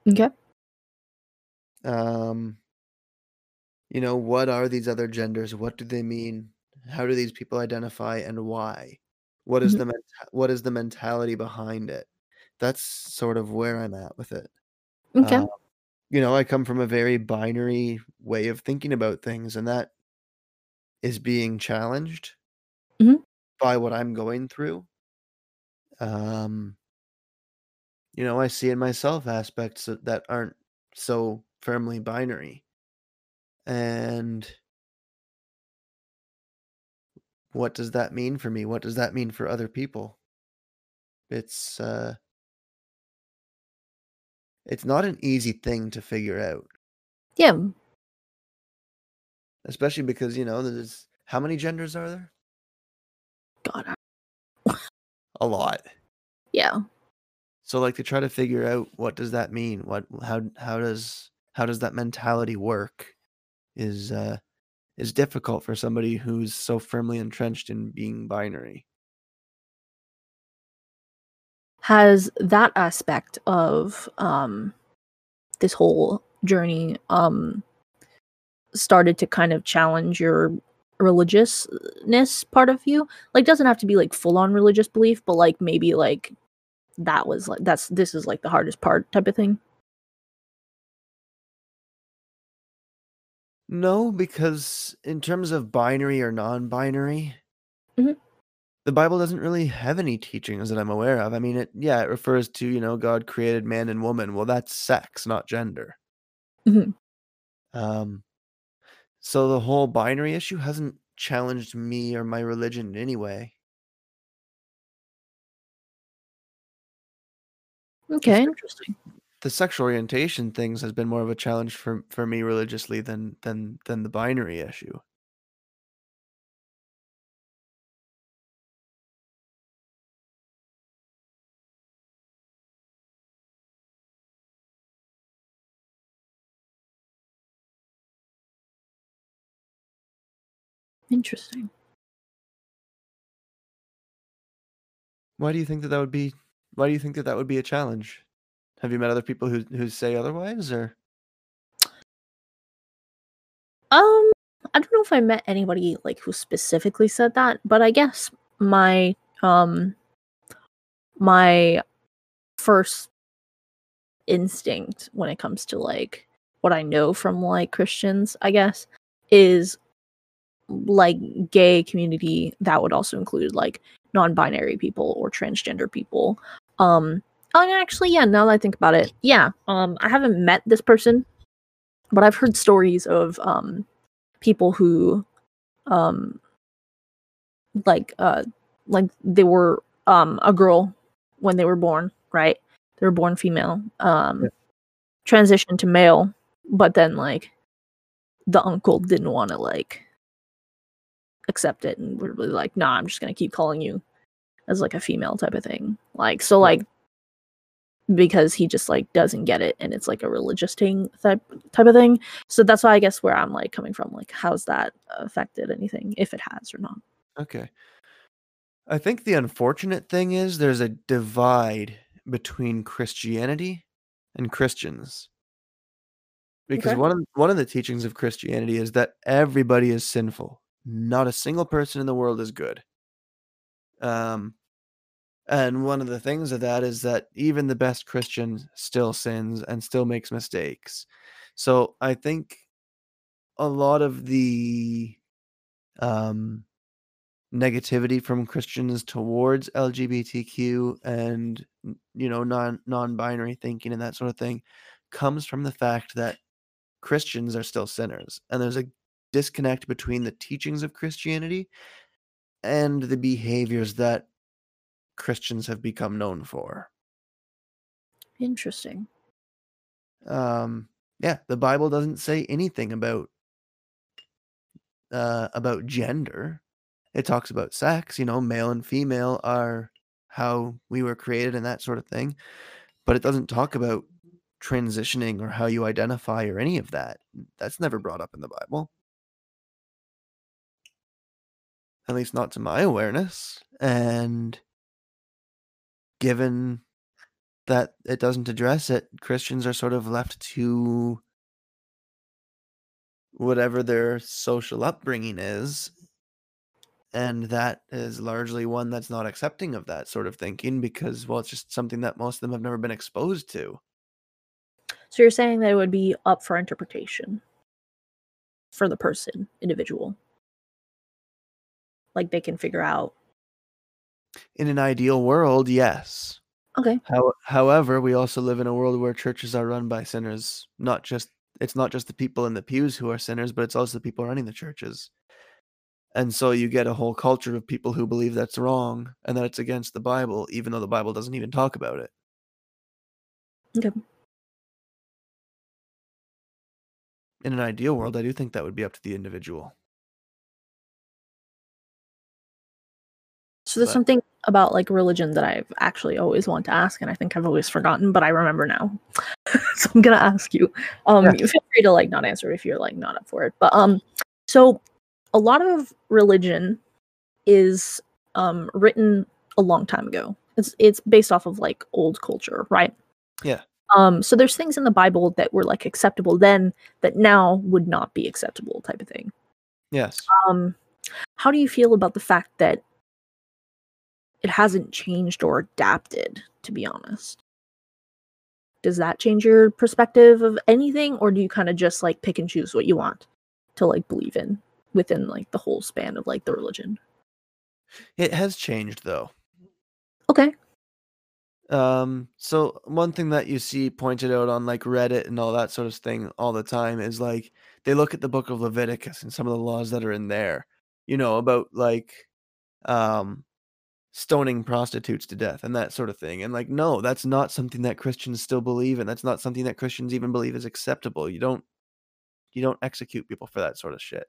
Okay. Um you know, what are these other genders? What do they mean? How do these people identify and why? What is Mhm. the what is the mentality behind it? That's sort of where I'm at with it. Okay. Uh, you know, I come from a very binary way of thinking about things, and that is being challenged Mhm. by what I'm going through. Um, you know, I see in myself aspects that aren't so firmly binary. And what does that mean for me? What does that mean for other people? It's uh it's not an easy thing to figure out, yeah. especially because, you know, there's how many genders are there? God. I- A lot. Yeah. So like to try to figure out what does that mean? What how how does how does that mentality work is uh is difficult for somebody who's so firmly entrenched in being binary. Has that aspect of um this whole journey um started to kind of challenge your religiousness part of you? Like doesn't have to be like full on religious belief, but like maybe like that was like that's this is like the hardest part type of thing. No, because in terms of binary or non-binary, Mhm. the Bible doesn't really have any teachings that I'm aware of. I mean, it yeah, it refers to, you know, God created man and woman. Well, that's sex, not gender. Mhm. Um, so the whole binary issue hasn't challenged me or my religion in any way. Okay, interesting. The sexual orientation things has been more of a challenge for for me religiously than than than the binary issue. Interesting. Why do you think that that would be why do you think that that would be a challenge? Have you met other people who who say otherwise or Um, I don't know if I met anybody like who specifically said that, but I guess my um my first instinct when it comes to like what I know from like Christians, I guess, is like gay community that would also include like non-binary people or transgender people. Um oh, and actually yeah, now that I think about it, yeah. Um I haven't met this person, but I've heard stories of um people who um like uh like they were um a girl when they were born, right? They were born female. Um Yeah. transitioned to male, but then like the uncle didn't want to like accept it and were really like, nah, I'm just gonna keep calling you as like a female type of thing. Like so like because he just like doesn't get it and it's like a religious thing type type of thing. So that's why I guess where I'm like coming from, like how's that affected anything, if it has or not. Okay. I think the unfortunate thing is there's a divide between Christianity and Christians. Because Okay. one of one of the teachings of Christianity is that everybody is sinful. Not a single person in the world is good. Um and one of the things of that is that even the best Christian still sins and still makes mistakes. So I think a lot of the um negativity from Christians towards LGBTQ and you know non non-binary thinking and that sort of thing comes from the fact that Christians are still sinners and there's a disconnect between the teachings of Christianity and the behaviors that Christians have become known for. Interesting. Um yeah, the Bible doesn't say anything about uh about gender. It talks about sex, you know, male and female are how we were created and that sort of thing. But it doesn't talk about transitioning or how you identify or any of that. That's never brought up in the Bible. At least not to my awareness. And given that it doesn't address it, Christians are sort of left to whatever their social upbringing is. And that is largely one that's not accepting of that sort of thinking because, well, it's just something that most of them have never been exposed to. So you're saying that it would be up for interpretation for the person, individual. Like they can figure out. In an ideal world, yes. Okay. How, however, we also live in a world where churches are run by sinners. Not just it's not just the people in the pews who are sinners, but it's also the people running the churches. And so you get a whole culture of people who believe that's wrong and that it's against the Bible, even though the Bible doesn't even talk about it. Okay. In an ideal world, I do think that would be up to the individual. So there's But- something about like religion that I've actually always wanted to ask, and I think I've always forgotten, but I remember now. so I'm gonna ask you. Um, Yeah. feel free to like not answer if you're like not up for it. But um, so a lot of religion is um written a long time ago. It's it's based off of like old culture, right? Yeah. Um, so there's things in the Bible that were like acceptable then that now would not be acceptable, type of thing. Yes. Um, how do you feel about the fact that it hasn't changed or adapted? To be honest, does that change your perspective of anything, or do you kind of just like pick and choose what you want to like believe in within like the whole span of like the religion? It has changed though. Okay. Um, so one thing that you see pointed out on like Reddit and all that sort of thing all the time is like they look at the book of Leviticus and some of the laws that are in there, you know, about like um stoning prostitutes to death and that sort of thing. And like, no, that's not something that Christians still believe in. That's not something that Christians even believe is acceptable. You don't you don't execute people for that sort of shit.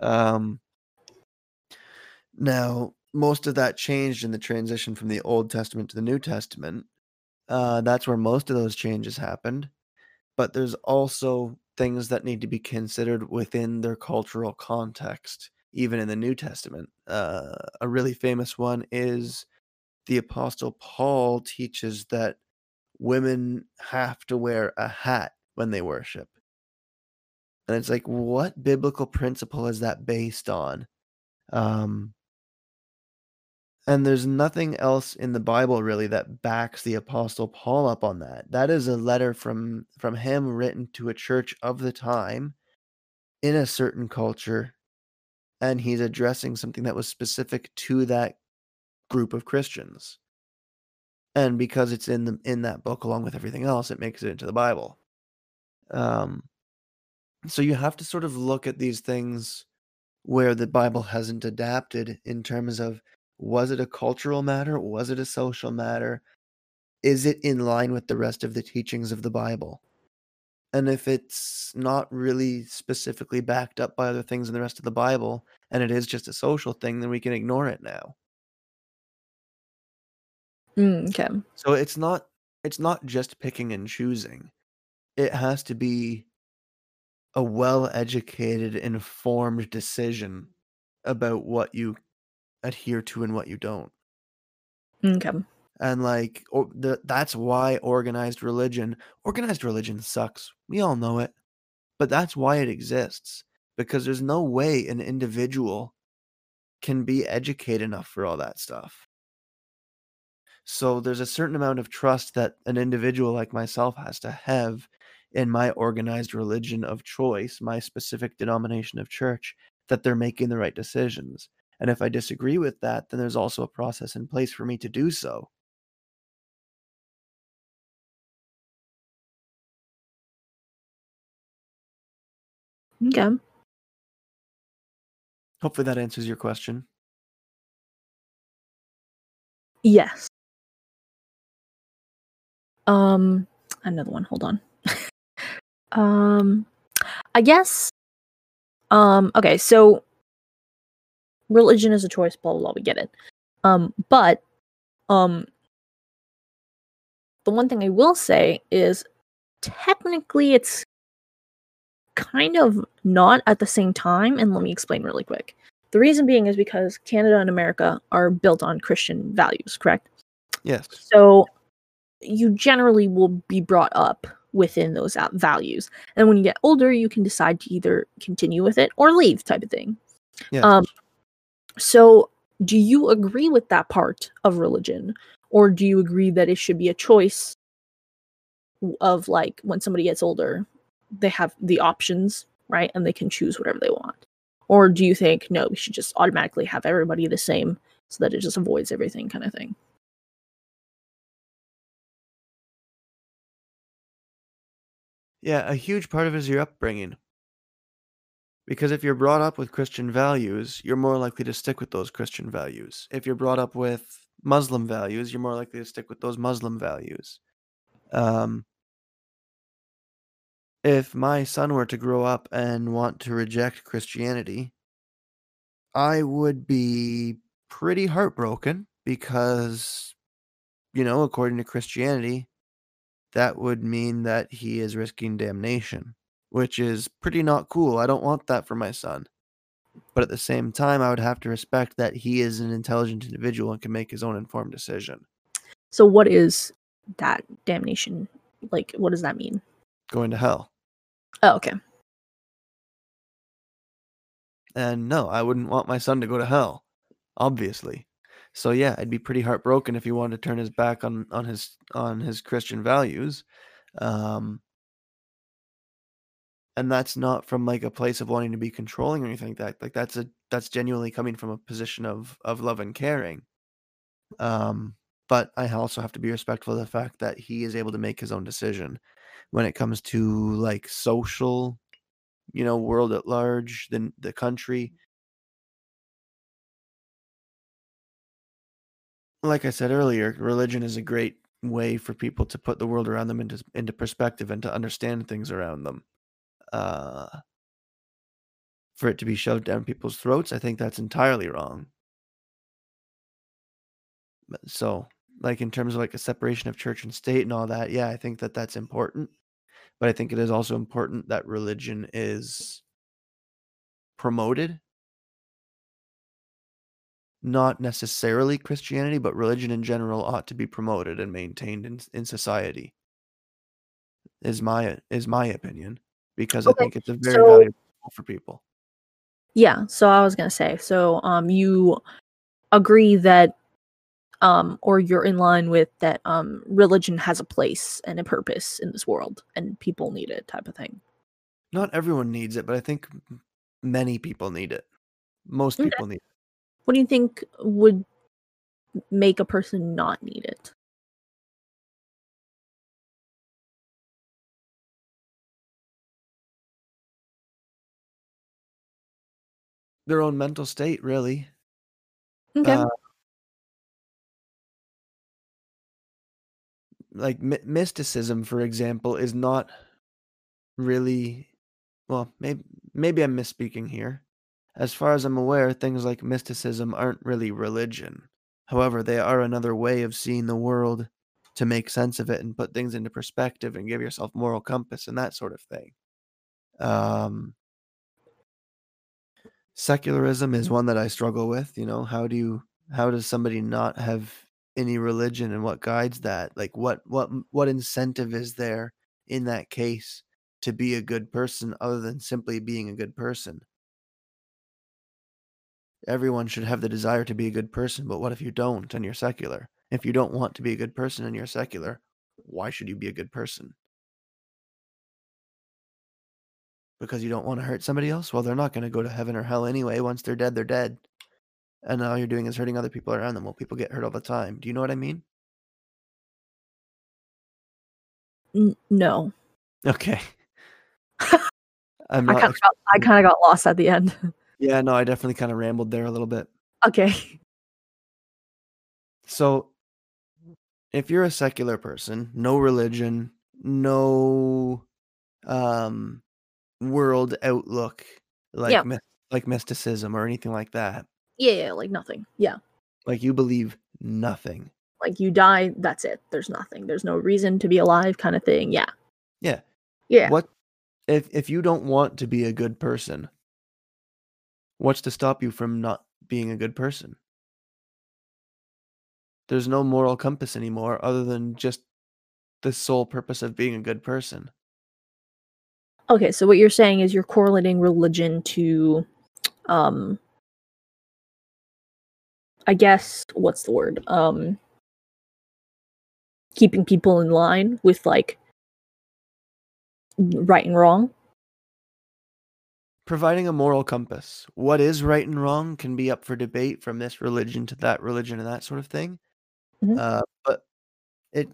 Um now, most of that changed in the transition from the Old Testament to the New Testament. Uh, that's where most of those changes happened. But there's also things that need to be considered within their cultural context, even in the New Testament. Uh, a really famous one is the Apostle Paul teaches that women have to wear a hat when they worship. And it's like, what biblical principle is that based on? Um, and there's nothing else in the Bible really that backs the apostle Paul up on that. That is a letter from from him written to a church of the time in a certain culture and he's addressing something that was specific to that group of Christians. And because it's in the in that book along with everything else, it makes it into the Bible. Um so you have to sort of look at these things where the Bible hasn't adapted in terms of was it a cultural matter? Was it a social matter? Is it in line with the rest of the teachings of the Bible? And if it's not really specifically backed up by other things in the rest of the Bible, and it is just a social thing, then we can ignore it now. Mm, okay. So it's not it's not just picking and choosing. It has to be a well-educated, informed decision about what you adhere to and what you don't. Okay. And like or the, that's why organized religion, organized religion sucks. We all know it. But that's why it exists because there's no way an individual can be educated enough for all that stuff. So there's a certain amount of trust that an individual like myself has to have in my organized religion of choice, my specific denomination of church, that they're making the right decisions. And if I disagree with that, then there's also a process in place for me to do so. Okay. Hopefully that answers your question. Yes. Um, another one. Hold on. um, I guess. Um. Okay. So, religion is a choice. Blah blah. blah we get it. Um. But, um. The one thing I will say is, technically, it's kind of not at the same time. And let me explain really quick. The reason being is because Canada and America are built on Christian values, correct? Yes. So you generally will be brought up within those values. And when you get older, you can decide to either continue with it or leave, type of thing. Yes. Um, so, do you agree with that part of religion? Or do you agree that it should be a choice of like when somebody gets older, they have the options, right? And they can choose whatever they want? Or do you think, no, we should just automatically have everybody the same so that it just avoids everything kind of thing? Yeah, a huge part of it is your upbringing. Because if you're brought up with Christian values, you're more likely to stick with those Christian values. If you're brought up with Muslim values, you're more likely to stick with those Muslim values. Um, if my son were to grow up and want to reject Christianity, I would be pretty heartbroken because, you know, according to Christianity, that would mean that he is risking damnation, which is pretty not cool. I don't want that for my son. But at the same time, I would have to respect that he is an intelligent individual and can make his own informed decision. So, what is that damnation? Like, what does that mean? Going to hell. Oh, okay. And no, I wouldn't want my son to go to hell, obviously. So yeah, I'd be pretty heartbroken if he wanted to turn his back on on his on his Christian values. Um and that's not from like a place of wanting to be controlling or anything like that. Like that's a that's genuinely coming from a position of of love and caring. Um but I also have to be respectful of the fact that he is able to make his own decision when it comes to like social, you know, world at large, the the country. Like I said earlier, religion is a great way for people to put the world around them into into perspective and to understand things around them. Uh, for it to be shoved down people's throats, I think that's entirely wrong. So, like in terms of like a separation of church and state and all that, yeah, I think that that's important. But I think it is also important that religion is promoted. Not necessarily Christianity, but religion in general ought to be promoted and maintained in in society. Is my is my opinion because I think it's a very so- valuable for people. Yeah, so I was gonna say, so um, you agree that, um, or you're in line with that, um, religion has a place and a purpose in this world, and people need it, type of thing. Not everyone needs it, but I think many people need it. Most Okay. people need it. What do you think would make a person not need it? Their own mental state, really. Okay. Uh, like my- mysticism, for example, is not really well. Maybe maybe I'm misspeaking here. As far as I'm aware, things like mysticism aren't really religion. However, they are another way of seeing the world to make sense of it and put things into perspective and give yourself moral compass and that sort of thing. Um, secularism is one that I struggle with. You know, how do you how does somebody not have any religion and what guides that? Like what what what incentive is there in that case to be a good person other than simply being a good person? Everyone should have the desire to be a good person, but what if you don't and you're secular? If you don't want to be a good person and you're secular, why should you be a good person? Because you don't want to hurt somebody else? Well, they're not going to go to heaven or hell anyway. Once they're dead, they're dead. And all you're doing is hurting other people around them. Well, people get hurt all the time. Do you know what I mean? N- no. Okay. I'm I kind of got, I kind of got lost at the end. yeah, no, I definitely kind of rambled there a little bit. okay. So, if you're a secular person, no religion, no um world outlook like Yeah. like mysticism or anything like that. Yeah, yeah, like nothing. Yeah. Like you believe nothing. Like you die, that's it. There's nothing. There's no reason to be alive kind of thing. Yeah. Yeah. Yeah. What if if you don't want to be a good person? What's to stop you from not being a good person? There's no moral compass anymore other than just the sole purpose of being a good person. Okay, so what you're saying is you're correlating religion to um I guess what's the word? Um keeping people in line with like right and wrong. providing a moral compass. What is right and wrong can be up for debate from this religion to that religion and that sort of thing. Mhm. Uh, but it,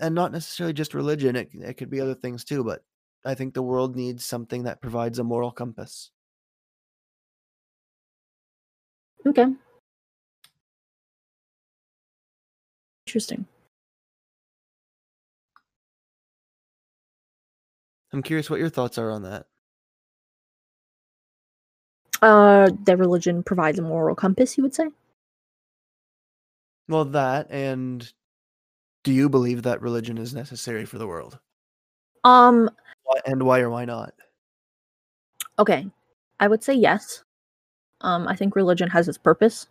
and not necessarily just religion. It it could be other things too. But I think the world needs something that provides a moral compass. Okay. Interesting. I'm curious what your thoughts are on that. Uh that religion provides a moral compass, you would say? Well, that and do you believe that religion is necessary for the world? Um and why or why not? Okay. I would say yes. Um, I think religion has its purpose.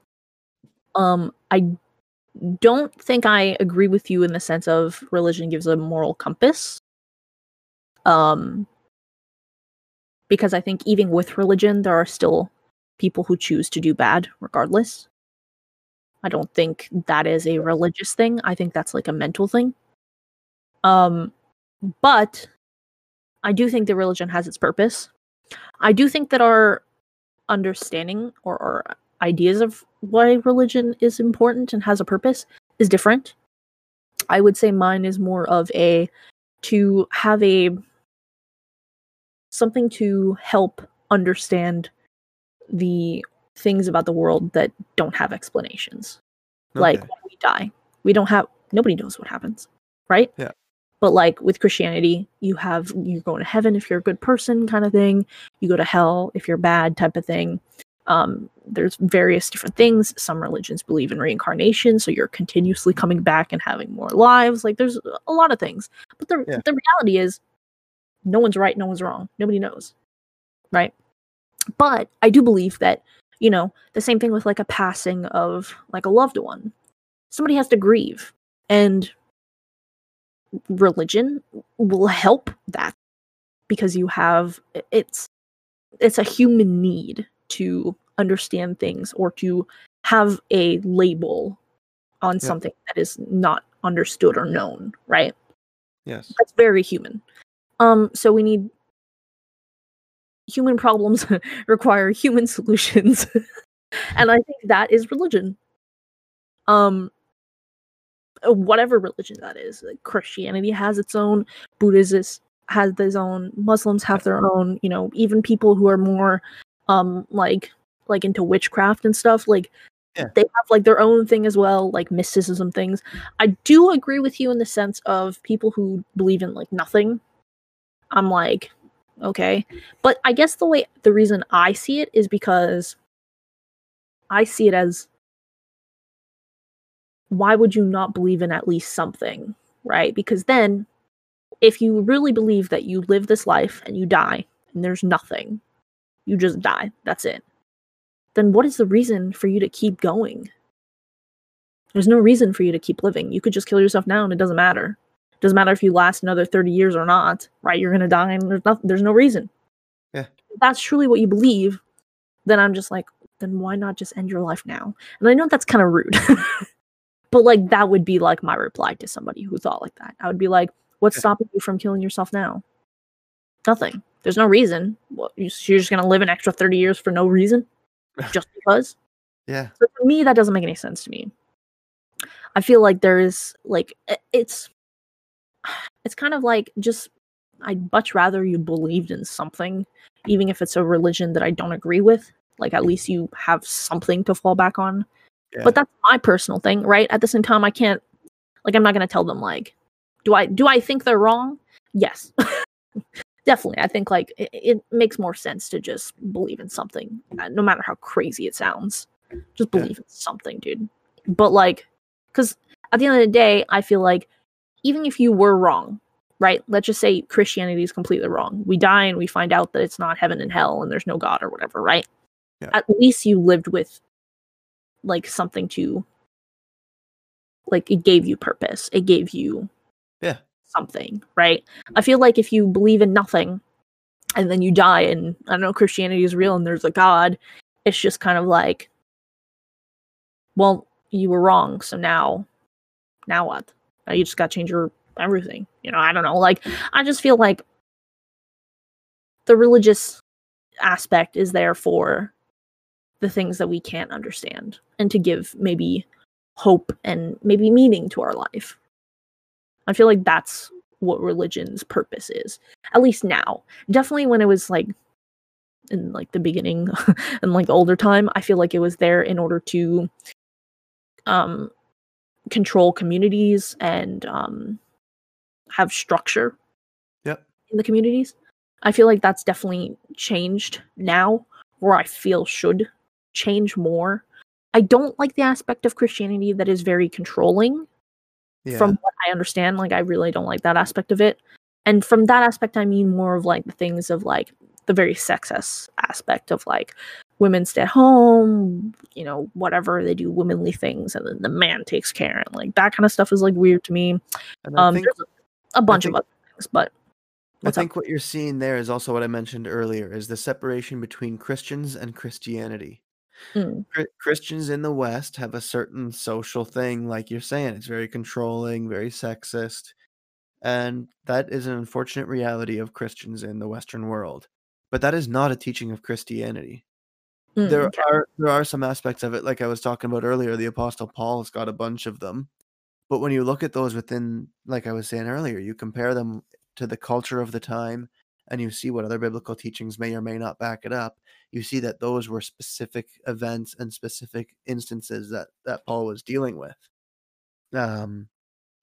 Um, I don't think I agree with you in the sense of religion gives a moral compass. Um, because I think even with religion, there are still people who choose to do bad regardless. I don't think that is a religious thing. I think that's like a mental thing. Um, but I do think that religion has its purpose. I do think that our understanding or our ideas of why religion is important and has a purpose is different. I would say mine is more of a to have a something to help understand the things about the world that don't have explanations. Like when we die, we don't have nobody knows what happens, right? Yeah. But like with Christianity, you have you're going to heaven if you're a good person, kind of thing. You go to hell if you're bad, type of thing. Um, there's various different things. Some religions believe in reincarnation, so you're continuously coming back and having more lives. Like there's a lot of things. But the Yeah. the reality is, no one's right, no one's wrong. Nobody knows, right? But I do believe that you know the same thing with like a passing of like a loved one. Somebody has to grieve, and religion will help that because you have it's it's a human need to understand things or to have a label on Yeah. something that is not understood or known right Yes. that's very human um so we need human problems require human solutions and i think that is religion um whatever religion that is like christianity has its own buddhism has its own muslims have their own you know even people who are more um like like into witchcraft and stuff like Yeah. they have like their own thing as well like mysticism things. I do agree with you in the sense of people who believe in like nothing. I'm like okay. But i guess the way the reason i see it is because i see it as why would you not believe in at least something right? Because then if you really believe that you live this life and you die and there's nothing you just die. That's it. Then what is the reason for you to keep going? There's no reason for you to keep living. You could just kill yourself now and it doesn't matter. It doesn't matter if you last another 30 years or not right? You're gonna die and there's nothing there's no reason. Yeah. if that's truly what you believe then i'm just like then why not just end your life now? And i know that's kind of rude but like that would be like my reply to somebody who thought like that. I would be like what's Yeah. stopping you from killing yourself now nothing there's no reason you- you're just gonna live an extra 30 years for no reason just because Yeah. So to me, that doesn't make any sense to me. I feel like there is like it's it's kind of like just I'd much rather you believed in something, even if it's a religion that I don't agree with. Like at least you have something to fall back on. Yeah. But that's my personal thing, right? At the same time, I can't like I'm not gonna tell them like, do I do I think they're wrong? Yes. Definitely. I think like it, it makes more sense to just believe in something, uh, no matter how crazy it sounds. Just Yeah. believe in something, dude. But like, because at the end of the day, I feel like even if you were wrong, right? Let's just say Christianity is completely wrong. We die and we find out that it's not heaven and hell and there's no God or whatever, right? Yeah. At least you lived with like something to like it gave you purpose. It gave you Yeah. Something, right? I feel like if you believe in nothing and then you die and I don't know Christianity is real and there's a God, it's just kind of like well, you were wrong, so now now what? Now you just got to change your everything. You know, I don't know. Like I just feel like the religious aspect is there for the things that we can't understand and to give maybe hope and maybe meaning to our life. I feel like that's what religion's purpose is. At least now. Definitely when it was like in like the beginning and like the older time, I feel like it was there in order to um control communities and um have structure Yep. in the communities. I feel like that's definitely changed now, or I feel should change more. I don't like the aspect of Christianity that is very controlling Yeah. from what I understand. Like, I really don't like that aspect of it. And from that aspect, I mean more of like the things of like the very sexist aspect of like women stay at home, you know, whatever they do womanly things, and then the man takes care. And like that kind of stuff is like weird to me. Um, think there's a bunch think- of other things, but I what's up? think what you're seeing there is also what I mentioned earlier is the separation between Christians and Christianity. Mm, Christians in the West have a certain social thing, like you're saying, it's very controlling, very sexist. And that is an unfortunate reality of Christians in the Western world. But that is not a teaching of Christianity. mm, There okay. are there are some aspects of it, like I was talking about earlier, the Apostle Paul's got a bunch of them. But when you look at those within, like I was saying earlier, you compare them to the culture of the time and you see what other biblical teachings may or may not back it up, you see that those were specific events and specific instances that, that Paul was dealing with. Um,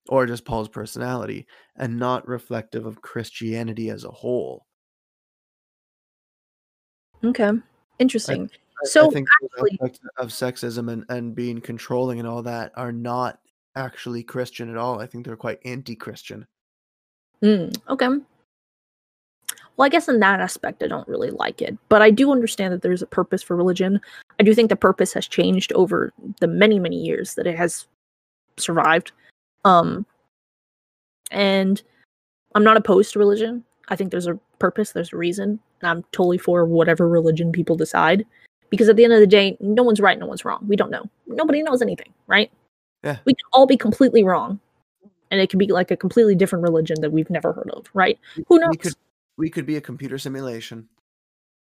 or just Paul's personality, and not reflective of Christianity as a whole. Okay. Interesting. I- So I think actually- of sexism and, and being controlling and all that are not actually Christian at all. I think they're quite anti-Christian. Mm, okay. Well, I guess in that aspect, I don't really like it, but I do understand that there's a purpose for religion. I do think the purpose has changed over the many, many years that it has survived. Um, and I'm not opposed to religion. I think there's a purpose, there's a reason, and I'm totally for whatever religion people decide. Because at the end of the day, no one's right, no one's wrong. We don't know. Nobody knows anything, right? Yeah. We can all be completely wrong, and it could be like a completely different religion that we've never heard of, right? Who knows? We could we could be a computer simulation.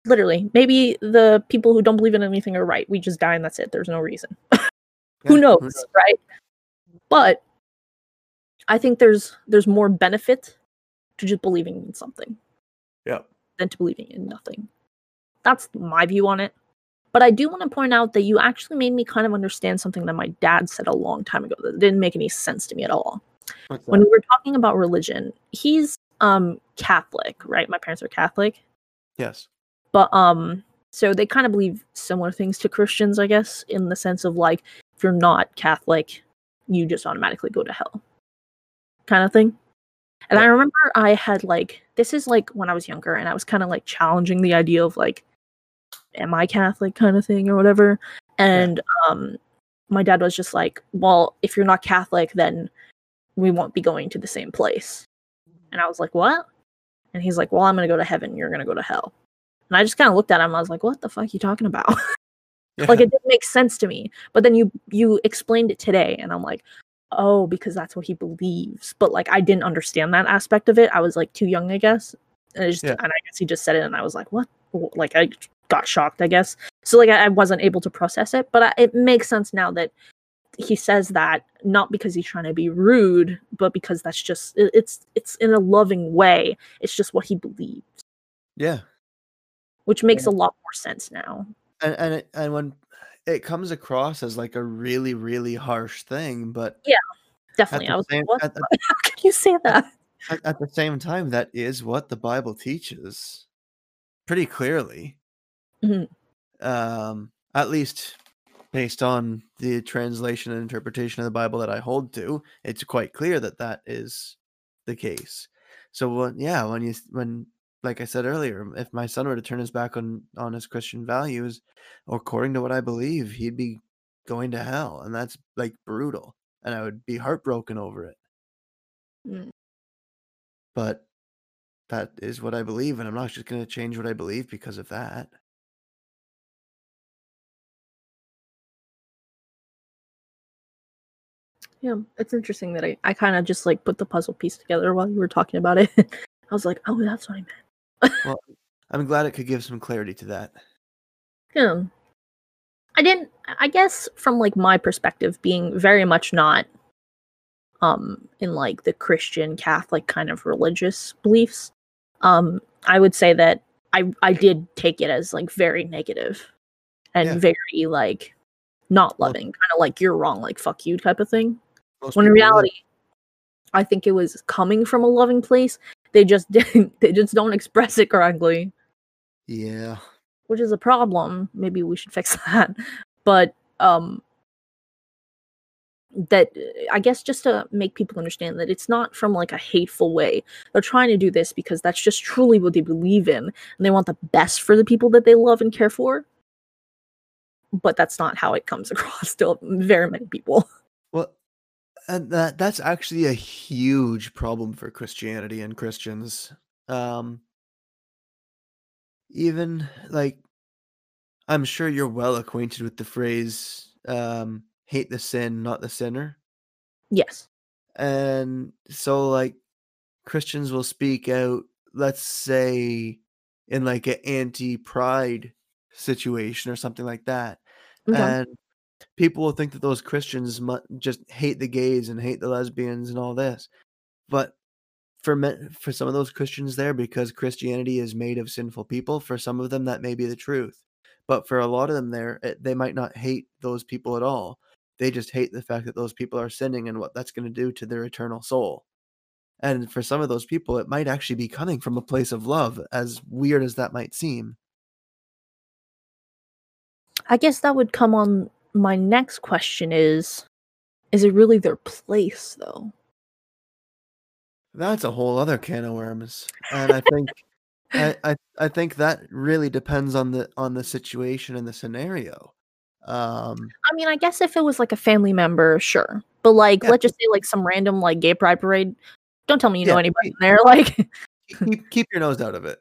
Literally, maybe the people who don't believe in anything are right. We just die and that's it. There's no reason. who Yeah, knows, right? But I think there's there's more benefit to just believing in something Yeah. than to believing in nothing. That's my view on it. But I do want to point out that you actually made me kind of understand something that my dad said a long time ago that didn't make any sense to me at all. When we were talking about religion, he's um Catholic, right? My parents are Catholic. Yes. but um so they kind of believe similar things to christians i guess in the sense of like if you're not catholic you just automatically go to hell kind of thing and i remember i had like this is like when i was younger and i was kind of like challenging the idea of like am i catholic kind of thing or whatever and um my dad was just like well if you're not catholic then we won't be going to the same place and i was like what and he's like well i'm gonna go to heaven you're gonna go to hell and I just kind of looked at him. I was like, "What the fuck are you talking about?" Yeah. like it didn't make sense to me. But then you you explained it today, and I'm like, "Oh, because that's what he believes." But like I didn't understand that aspect of it. I was like too young, I guess. And I just Yeah. and I guess he just said it, and I was like, "What?" Like I got shocked, I guess. So like I, I wasn't able to process it, but I, it makes sense now that he says that not because he's trying to be rude, but because that's just it, it's it's in a loving way. It's just what he believes, Yeah. which makes a lot more sense now. And and it, and when it comes across as like a really really harsh thing, but yeah, Definitely, I was same- like, what? the- How can you say that? at, at the same time that is what the Bible teaches pretty clearly. Mhm. Um at least based on the translation and interpretation of the Bible that I hold to, it's quite clear that that is the case. So when yeah, when you when like I said earlier, if my son were to turn his back on on his Christian values, according to what I believe, he'd be going to hell, and that's like brutal, and I would be heartbroken over it. Mm. But that is what I believe, and I'm not just going to change what I believe because of that. Yeah, it's interesting that I, I kind of just like put the puzzle piece together while you were talking about it. I was like, oh, that's what I meant. well, I'm glad it could give some clarity to that. Yeah. I didn't I guess from like my perspective being very much not um in like the Christian Catholic kind of religious beliefs, um I would say that I I did take it as like very negative and Yeah. very like not Well- loving, kind of like you're wrong, like fuck you type of thing. Most When in reality I think it was coming from a loving place. They just didn't they just don't express it correctly yeah, which is a problem. Maybe we should fix that. But um that I guess just to make people understand that it's not from like a hateful way. They're trying to do this because that's just truly what they believe in and they want the best for the people that they love and care for. But that's not how it comes across to very many people. And that that's actually a huge problem for Christianity and Christians. Um, even like, I'm sure you're well acquainted with the phrase um, "hate the sin, not the sinner." Yes. and so like christians will speak out let's say in like an anti-pride situation or something like that Okay. and people will think that those christians just hate the gays and hate the lesbians and all this but for for some of those christians there because christianity is made of sinful people for some of them that may be the truth but for a lot of them there they might not hate those people at all they just hate the fact that those people are sinning and what that's going to do to their eternal soul. And for some of those people, it might actually be coming from a place of love, as weird as that might seem. I guess that would come on my next question is is it really their place though? That's a whole other can of worms. And I think I, I I think that really depends on the on the situation and the scenario. Um I mean, I guess if it was like a family member, sure. But like, Yeah. let's just say like some random like gay pride parade. Don't tell me you know Yeah, anybody in there. Like, keep, keep your nose out of it.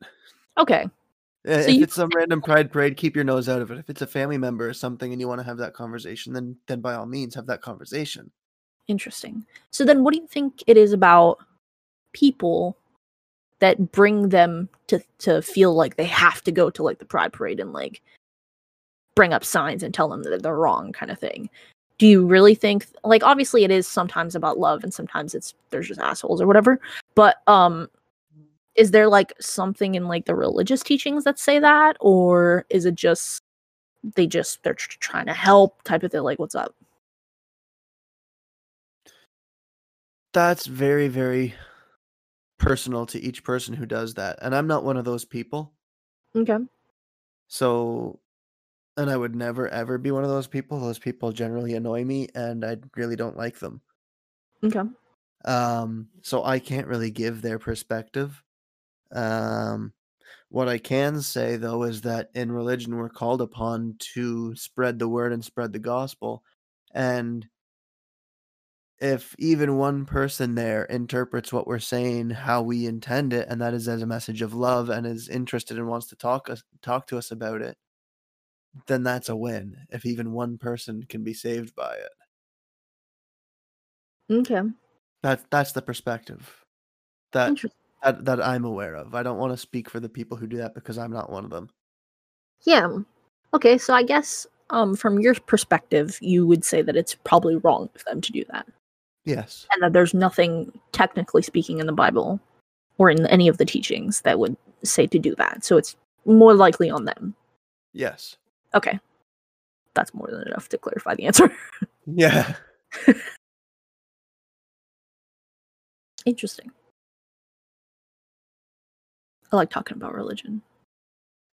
okay, Uh, if you it's some random pride parade, keep your nose out of it. If it's a family member or something and you want to have that conversation, then then by all means have that conversation. interesting. So then, what do you think it is about people that bring them to to feel like they have to go to like the pride parade and like bring up signs and tell them that they're wrong, kind of thing? Do you really think like obviously it is sometimes about love and sometimes it's there's just assholes or whatever, but um is there like something in like the religious teachings that say that or is it just they just they're tr- trying to help type of thing like what's up That's very, very personal to each person who does that. And I'm not one of those people. okay So, and I would never ever be one of those people. Those people generally annoy me and I really don't like them. okay Um, so I can't really give their perspective. Um, what I can say though is that in religion we're called upon to spread the word and spread the gospel. And if even one person there interprets what we're saying how we intend it, and that is as a message of love and is interested and wants to talk us talk to us about it, then that's a win. If even one person can be saved by it. okay That that's the perspective that Interesting. That, that I'm aware of. I don't want to speak for the people who do that because I'm not one of them. Yeah. Okay, so I guess um from your perspective, you would say that it's probably wrong of them to do that. Yes. And that there's nothing technically speaking in the Bible or in any of the teachings that would say to do that. So it's more likely on them. Yes. Okay. That's more than enough to clarify the answer. Yeah. Interesting. I like talking about religion.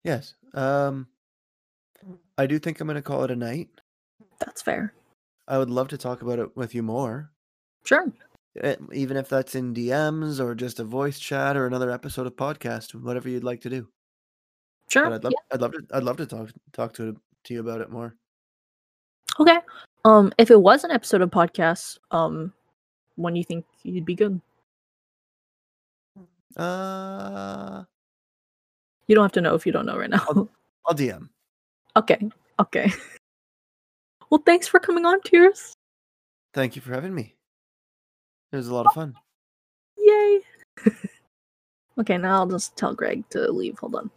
Yes. Um I do think I'm going to call it a night. That's fair. I would love to talk about it with you more. Sure. eh, Even if that's in DMs or just a voice chat or another episode of podcast, whatever you'd like to do. Sure. But I'd love yeah. I'd love to I'd love to talk talk to to you about it more. Okay. Um if it was an episode of podcast, um when do you think you'd be good? Uh You don't have to know if you don't know right now. I'll, I'll DM. okay. Okay. Well, thanks for coming on, Tears. Thank you for having me. It was a lot of fun. Yay. okay, now I'll just tell Greg to leave. Hold on.